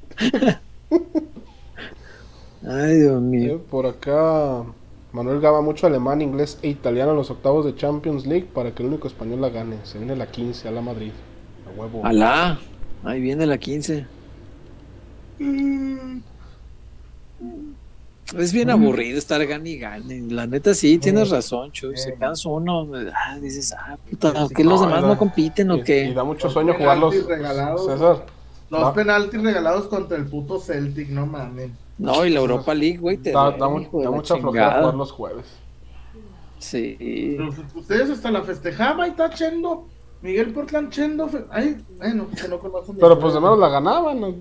Ay, Dios mío. Eh, Por acá, Manuel Gaba mucho alemán, inglés e italiano en los octavos de Champions League para que el único español la gane. Se viene la 15 a la Madrid. A huevo. Alá, ahí viene la 15. Es bien aburrido estar gane y gane. La neta sí, tienes razón, Chuy. Se cansa uno. ah, dices, ah, puta, ¿que los no, demás no. no compiten Y, o qué? y da mucho Los sueño jugarlos. penaltis regalados. César, Los No. penaltis regalados contra el puto Celtic, no mames. No, y la Europa League, güey, te da, da da la mucha flojera jugar los jueves. Sí. Pero ustedes hasta la festejaban y está Chendo. Miguel Portland Chendo. fe- Ay, bueno, que no Pero pues de menos la ganaban. ¿no?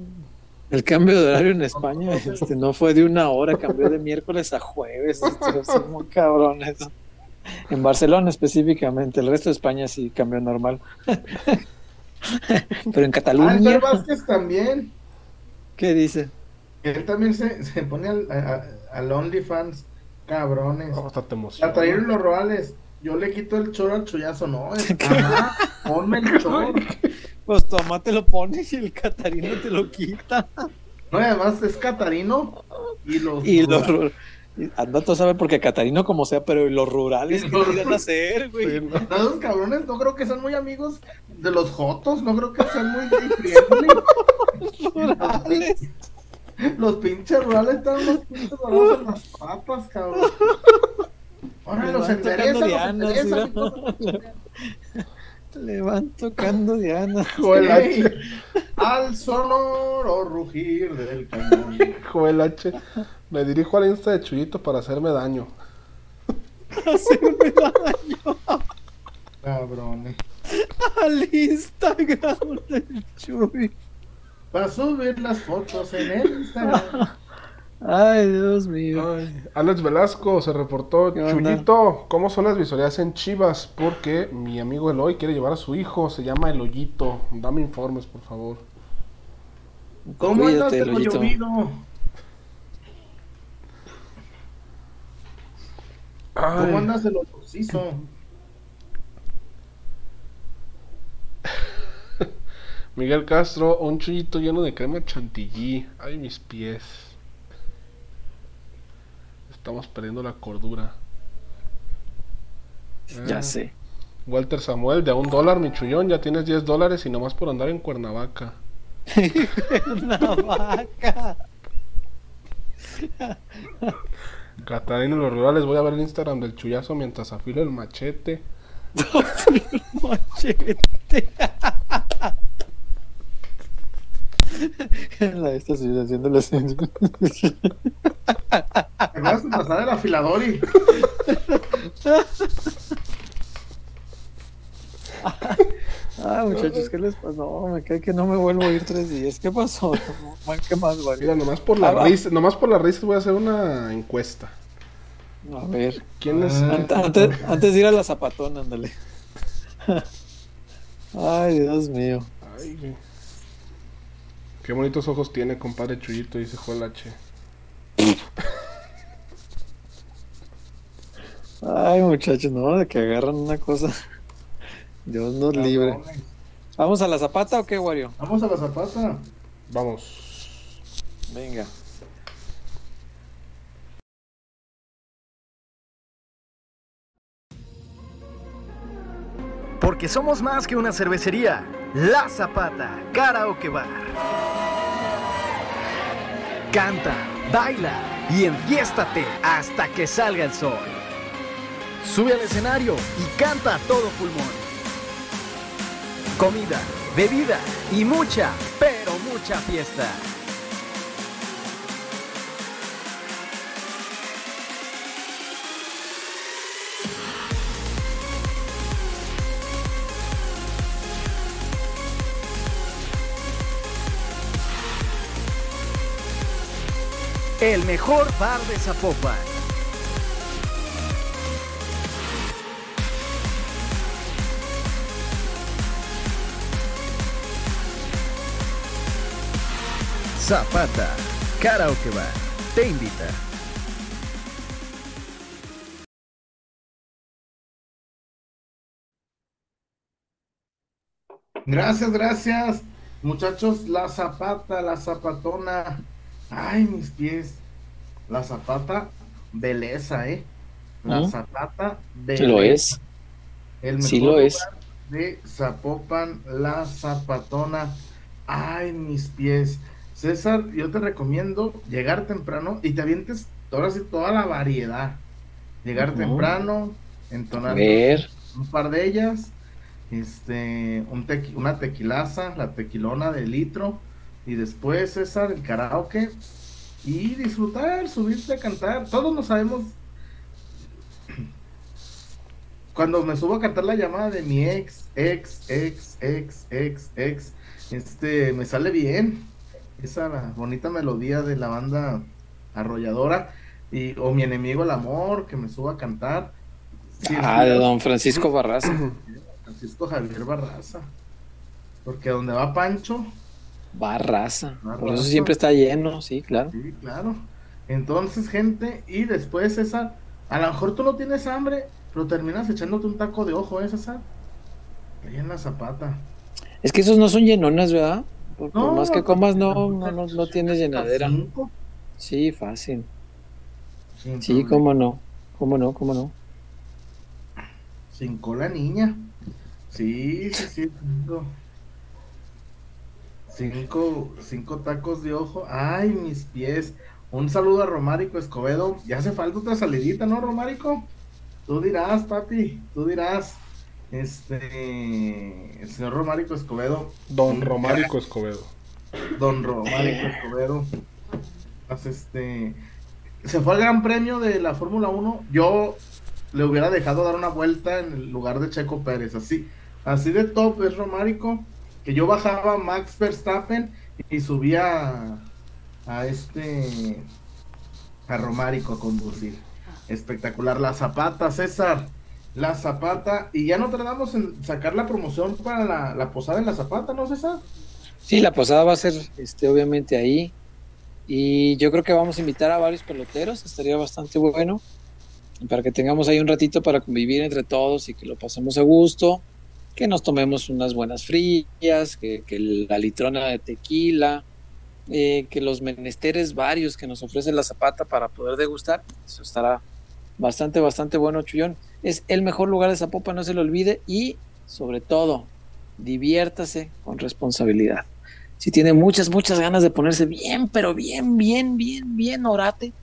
El cambio de horario en España este, no fue de una hora, cambió de miércoles a jueves. Este, son muy cabrones. En Barcelona específicamente, el resto de España sí cambió normal. Pero en Cataluña, Fer Vázquez también. ¿qué dice? Él también se, se pone al, a- al OnlyFans. Cabrones. Oh, hasta te La emociona. trajeron los roales. Yo le quito el choro al chullazo, no. Es, ponme el choro. Pues tu mamá te lo pone y el catarino te lo quita. No, y además es Catarino. Y los. Y los Anda, tú sabes porque Catarino como sea, pero los rurales Los- irán a hacer, güey. Sí, ¿no? No, Esos cabrones no creo que sean muy amigos de los Jotos, no creo que sean muy. Rurales. Los pinches rurales están los pinches dorados en las papas, cabrón. Ahora los van tocando enderezan, los. Le van tocando Diana. Joel H. al sonoro rugir del cañón. Joel H. Me dirijo al Insta de Chuyito para hacerme daño. Hacerme daño Cabrones. al Instagram del Chuy. Para subir las fotos en el Instagram. Ay, Dios mío. Ay, Alex Velasco se reportó. Chuyito, ¿cómo son las visorías en Chivas? Porque mi amigo Eloy quiere llevar a su hijo. Se llama Eloyito. Dame informes, por favor. ¿Cómo andas Cuídate, de lo Loyito. llovido? ¿Cómo andas de lo? Miguel Castro, un chuyito lleno de crema chantilly. Ay, mis pies. Estamos perdiendo la cordura. Ya Ah, sé. Walter Samuel, de a un dólar, mi chullón. Ya tienes 10 dólares y nomás por andar en Cuernavaca. Una vaca. Catarina y los rurales, voy a ver el Instagram del chullazo mientras afilo el machete. Machete. La esta sí, haciéndole así. Te vas a pasar el afilador y. Ah, muchachos, ¿qué les pasó? Me cae que no me vuelvo a ir tres días. ¿Qué pasó? ¿Qué más? Mira, nomás por la Ah, risa, nomás por la risa voy a hacer una encuesta. A ver. ¿Quién es? Ah. Ant- Antes, antes de ir a la zapatona, ándale. Ay, Dios mío. Ay, güey. Qué bonitos ojos tiene, compadre Chuyito, dice Joel H. Ay, muchachos, no, de que agarran una cosa. Dios nos libre. ¿Vamos a la zapata o qué, Wario? Vamos a la zapata. Vamos. Venga. Porque somos más que una cervecería. La Zapata, Karaoke Bar. Canta, baila y enfiéstate hasta que salga el sol. Sube al escenario y canta a todo pulmón. Comida, bebida y mucha, pero mucha fiesta. el mejor bar de Zapopan. Zapata, Karaoke Bar, te invita. Gracias, gracias. Muchachos, la zapata, la zapatona, Ay, mis pies. La zapata, belleza, ¿eh? La ¿Mm? zapata, belleza. lo es. El Sí lo es. De Zapopan, la zapatona. Ay, mis pies. César, yo te recomiendo llegar temprano y te avientes ahora sí toda la variedad. Llegar temprano, entonar ver. un par de ellas, este, un tequi- una tequilaza, la tequilona de litro, y después César, el karaoke, y disfrutar, subirte a cantar. Todos nos sabemos. Cuando me subo a cantar la llamada de mi ex, ex, ex, ex, ex, ex, este, me sale bien. Esa bonita melodía de la banda arrolladora. Y, o mi enemigo el amor, que me subo a cantar. Sí, Ah, de don Francisco Barraza. Francisco Javier Barraza. Porque donde va Pancho, Barraza. Por Barraza. eso siempre está lleno, sí, claro. sí, claro. Entonces, gente, y después esa, a lo mejor tú no tienes hambre, pero terminas echándote un taco de ojo, ¿eh, César? Ahí en la zapata. Es que esos no son llenones, ¿verdad? Por, por No, más que comas, no, no, no, no tienes llenadera. Cinco, Sí, fácil. sin Sí, problema. cómo no. Cómo no, cómo no. Sin cola niña. Sí, sí, sí. Cinco. Cinco, cinco tacos de ojo. Ay, mis pies. Un saludo a Romárico Escobedo. Ya hace falta otra salidita, ¿no, Romárico? Tú dirás, papi. Tú dirás. Este. El señor Romárico Escobedo. Don Romárico Escobedo. Don Romárico Escobedo. Pues, este. Se fue al Gran Premio de la Fórmula 1. Yo le hubiera dejado dar una vuelta en el lugar de Checo Pérez. Así, así de top es Romárico. Que yo bajaba a Max Verstappen y subía a, a este. a Romárico a conducir. Espectacular. La Zapata, César. La Zapata. Y ya no tardamos en sacar la promoción para la, la posada en la Zapata, ¿no, César? Sí, la posada va a ser, este, obviamente ahí. Y yo creo que vamos a invitar a varios peloteros, estaría bastante bueno. Para que tengamos ahí un ratito para convivir entre todos y que lo pasemos a gusto. Que nos tomemos unas buenas frías, que, la litrona de tequila, eh, que los menesteres varios que nos ofrece la zapata para poder degustar. Eso estará bastante, bastante bueno, Chuyón. Es el mejor lugar de Zapopan, no se lo olvide. Y sobre todo, diviértase con responsabilidad. Si tiene muchas, muchas ganas de ponerse bien, pero bien, bien, bien, bien orate,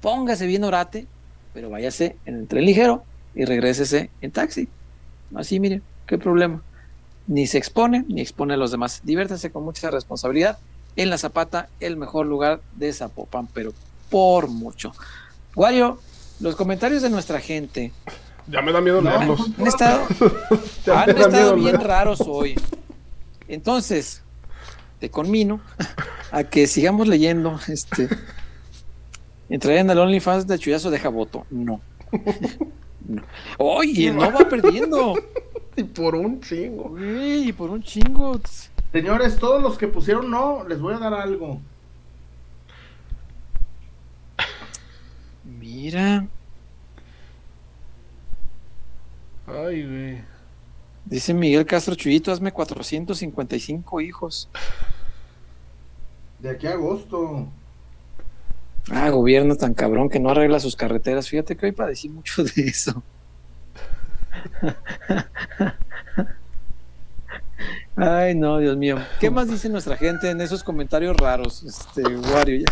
póngase bien orate, pero váyase en el tren ligero y regrésese en taxi. Así, mire, qué problema. Ni se expone, ni expone a los demás. Diviértase con mucha responsabilidad. En la Zapata, el mejor lugar de Zapopan, pero por mucho. Wario, los comentarios de nuestra gente Ya me da miedo No, leerlos. han estado, han estado miedo bien leer. raros hoy. Entonces, te conmino a que sigamos leyendo. Este, entrarían al OnlyFans de Chuyazo deja voto. No. no. Oye, no va perdiendo. Y por un chingo. Güey, por un chingo. Señores, todos los que pusieron no, les voy a dar algo. Mira, Ay, güey. dice Miguel Castro Chuyito, hazme 455 hijos. De aquí a agosto. Ah, gobierno tan cabrón que no arregla sus carreteras. Fíjate que hoy padecí mucho de eso. Ay, no, Dios mío. ¿Qué más dice nuestra gente en esos comentarios raros, este, Wario? Ya,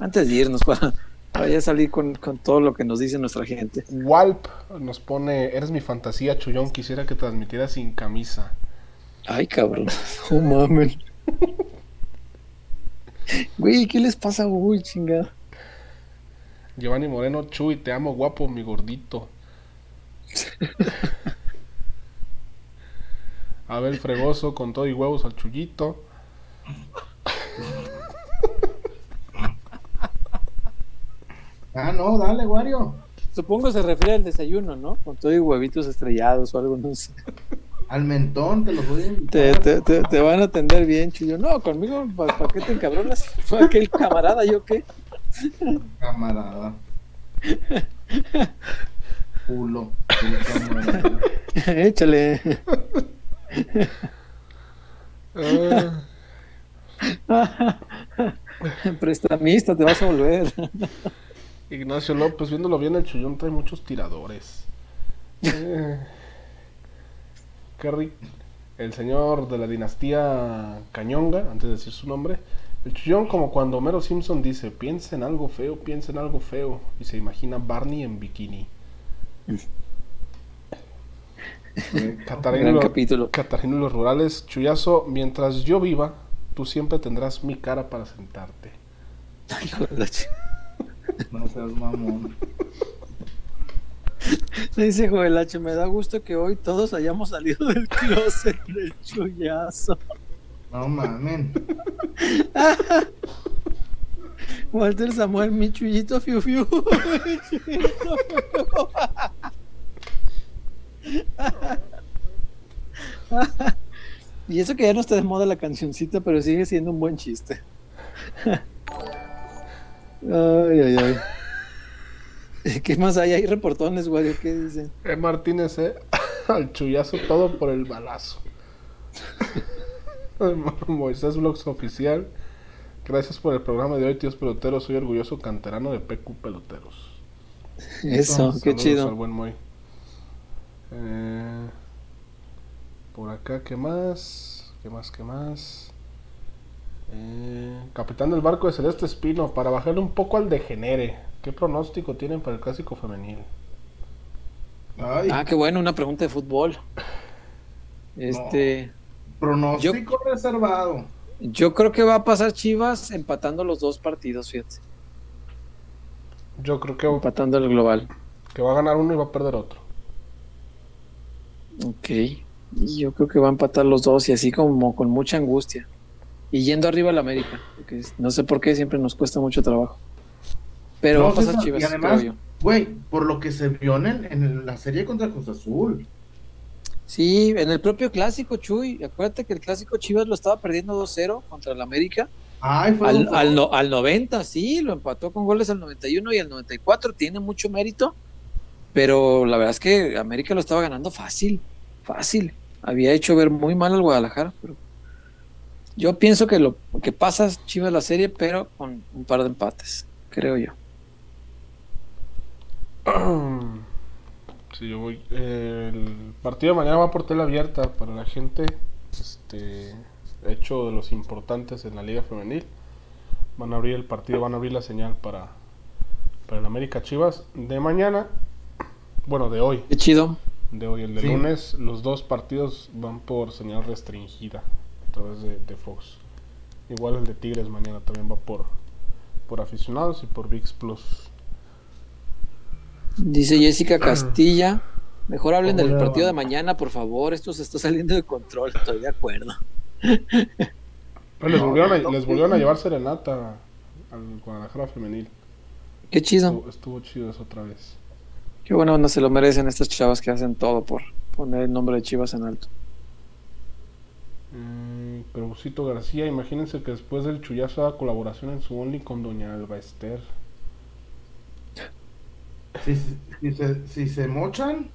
antes de irnos, para, para ya salir con, con todo lo que nos dice nuestra gente. Walp nos pone, eres mi fantasía, Chullón, quisiera que transmitiera sin camisa. Ay, cabrón. No mames. Güey, ¿qué les pasa, güey, chingada? Giovanni Moreno, Chuy, te amo, guapo, mi gordito. Abel Fregoso, con todo y huevos al Chuyito. Ah, no, dale, Wario. Supongo se refiere al desayuno, ¿no? Con todo y huevitos estrellados o algo, no sé. Al mentón, te los voy a Te, invitar. te, te, te van a atender bien, Chuyo. No, conmigo, ¿para qué te encabronas? Fue aquel camarada, ¿yo qué? Camarada. Culo. Échale. Ah, Prestamista, te vas a volver. Ignacio López, viéndolo bien, el Chullón trae muchos tiradores. Eh, qué rico. El señor de la dinastía Cañonga, antes de decir su nombre. El Chullón, como cuando Homero Simpson dice: piensa en algo feo, piensa en algo feo. Y se imagina Barney en bikini. Catarino, Gran y los- capítulo. Catarino y los rurales. Chuyazo, mientras yo viva, tú siempre tendrás mi cara para sentarte. Ch- No seas mamón. Dice Joel H, me da gusto que hoy todos hayamos salido del closet del chullazo. No mamen. Walter Samuel, mi chullito fiu fiu. Mi chullito, fiu, fiu. Y eso que ya no está de moda la cancioncita, pero sigue siendo un buen chiste. Ay, ay, ay. ¿Qué más hay? Hay reportones, güey. ¿Qué dicen? Eh, Martínez, eh, al chullazo todo por el balazo. Moisés Vlogs Oficial. Gracias por el programa de hoy, tíos peloteros. Soy orgulloso canterano de PQ Peloteros. Eso, qué Saludos al chido. buen Moy. Eh, por acá, ¿qué más? ¿Qué más? ¿Qué más? Eh, capitán del barco de Celeste Espino, para bajarle un poco al degenere. ¿Qué pronóstico tienen para el clásico femenil? Ay, Ah, qué bueno, una pregunta de fútbol. Este, pronóstico reservado. yo creo que va a pasar Chivas empatando los dos partidos, fíjate. Yo creo que, Empatando el global. que va a ganar uno y va a perder otro. Ok. Y yo creo que va a empatar los dos y así como con mucha angustia. Y yendo arriba al América. Porque no sé por qué siempre nos cuesta mucho trabajo. Pero No, va a pasar César, Chivas, y además, güey, por lo que se vio en, el- en la serie contra Cruz Azul. Sí, en el propio clásico, Chuy. Acuérdate que el clásico Chivas lo estaba perdiendo 2-0 contra el América. Ay, fue Al, al, no- al 90, sí, lo empató con goles al 91 y al 94. Tiene mucho mérito. Pero la verdad es que América lo estaba ganando fácil. Fácil. Había hecho ver muy mal al Guadalajara. Pero yo pienso que lo que pasa es Chivas la serie, pero con un par de empates, creo yo. Sí, yo voy. eh, el partido de mañana va por tela abierta para la gente. Este hecho de los importantes en la Liga Femenil. Van a abrir el partido, van a abrir la señal para, para el América Chivas. De mañana, bueno, de hoy, Qué chido. De hoy, el de Sí. lunes, los dos partidos van por señal restringida a través de, de Fox. Igual el de Tigres mañana también va por, por aficionados y por VIX Plus. Dice Jessica Castilla. Mejor hablen del partido de mañana, por favor. Esto se está saliendo de control. Estoy de acuerdo. Pues les, No, volvieron a, no, les volvieron a llevar serenata al Guadalajara femenil. Qué chido. Estuvo, estuvo chido eso otra vez. Qué buena onda se lo merecen estas chavas que hacen todo por poner el nombre de Chivas en alto. Mm, pero Busito García, imagínense que después del chullazo haga colaboración en su Only con Doña Alba Esther. Si, si se, si se mochan,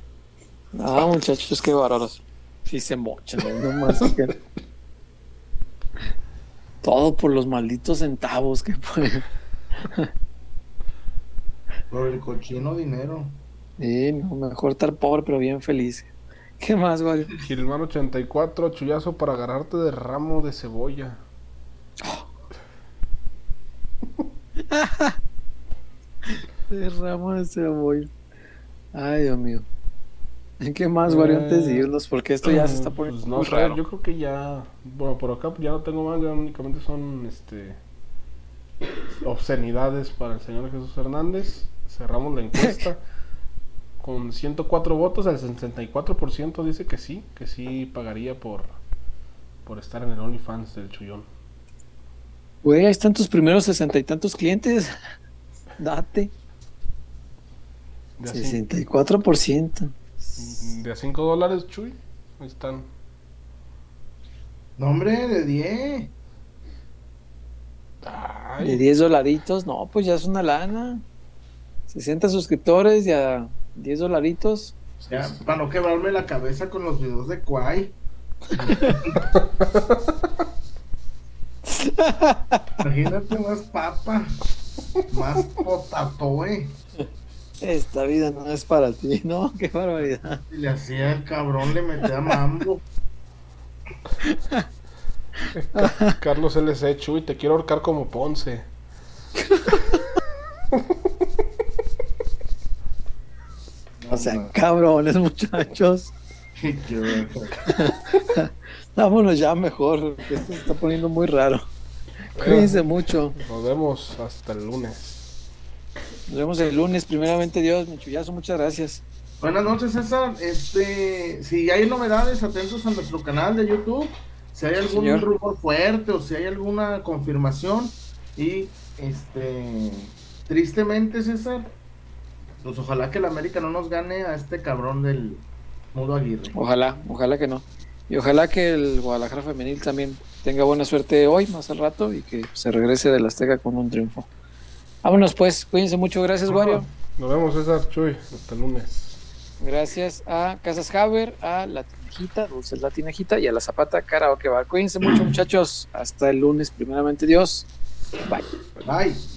Ah, muchachos, qué bárbaros. Sí se mochan, no más que- Todo por los malditos centavos que pueden. por el cochino dinero. Sí, no, mejor estar pobre pero bien feliz. ¿Qué más, Wario? Gilmán 84, chullazo para agarrarte de ramo de cebolla. De ramo de cebolla. Ay, Dios mío. ¿Qué más, Wario? Antes de irnos, porque esto ya se está poniendo Pues no muy raro. yo creo que ya. Bueno, por acá ya no tengo más, ya únicamente son este obscenidades para el señor Jesús Hernández. Cerramos la encuesta. Con 104 votos, el 64% dice que sí, que sí pagaría por, por estar en el OnlyFans del Chullón. Güey, ahí están tus primeros sesenta y tantos clientes. Date. De a, cin- 64%. de a 5 dólares, Chuy. Ahí están. No, hombre, de 10. Ay, De 10 dolaritos, no, pues ya es una lana. 60 suscriptores y a 10 dolaritos. Ya, para no quebrarme la cabeza con los videos de Kwai. Imagínate más papa, más potatoe. Esta vida no es para ti, ¿no? Qué barbaridad. Y le hacía el cabrón, le metía mambo. Carlos LC, Chuy, te quiero ahorcar como Ponce. O sea, cabrones, muchachos. Vámonos ya mejor, porque esto se está poniendo muy raro. Cuídense mucho. Nos vemos hasta el lunes. Nos vemos el lunes, primeramente Dios, mi chullazo, muchas gracias. Buenas noches, César. Este, si hay novedades, atentos a nuestro canal de YouTube. Si hay algún señor. rumor fuerte o si hay alguna confirmación. Y este, tristemente, César, pues ojalá que el América no nos gane a este cabrón del Mudo Aguirre. Ojalá, ojalá que no. Y ojalá que el Guadalajara femenil también tenga buena suerte hoy, más al rato, y que se regrese de la Azteca con un triunfo. Vámonos pues, cuídense mucho, gracias Wario. Nos vemos, César, Chuy. Hasta el lunes. Gracias a Casas Haber, a La Tinejita, Dulces La Tinejita y a La Zapata Karaoke Bar. Cuídense mucho muchachos, hasta el lunes, primeramente Dios. Bye. Bye.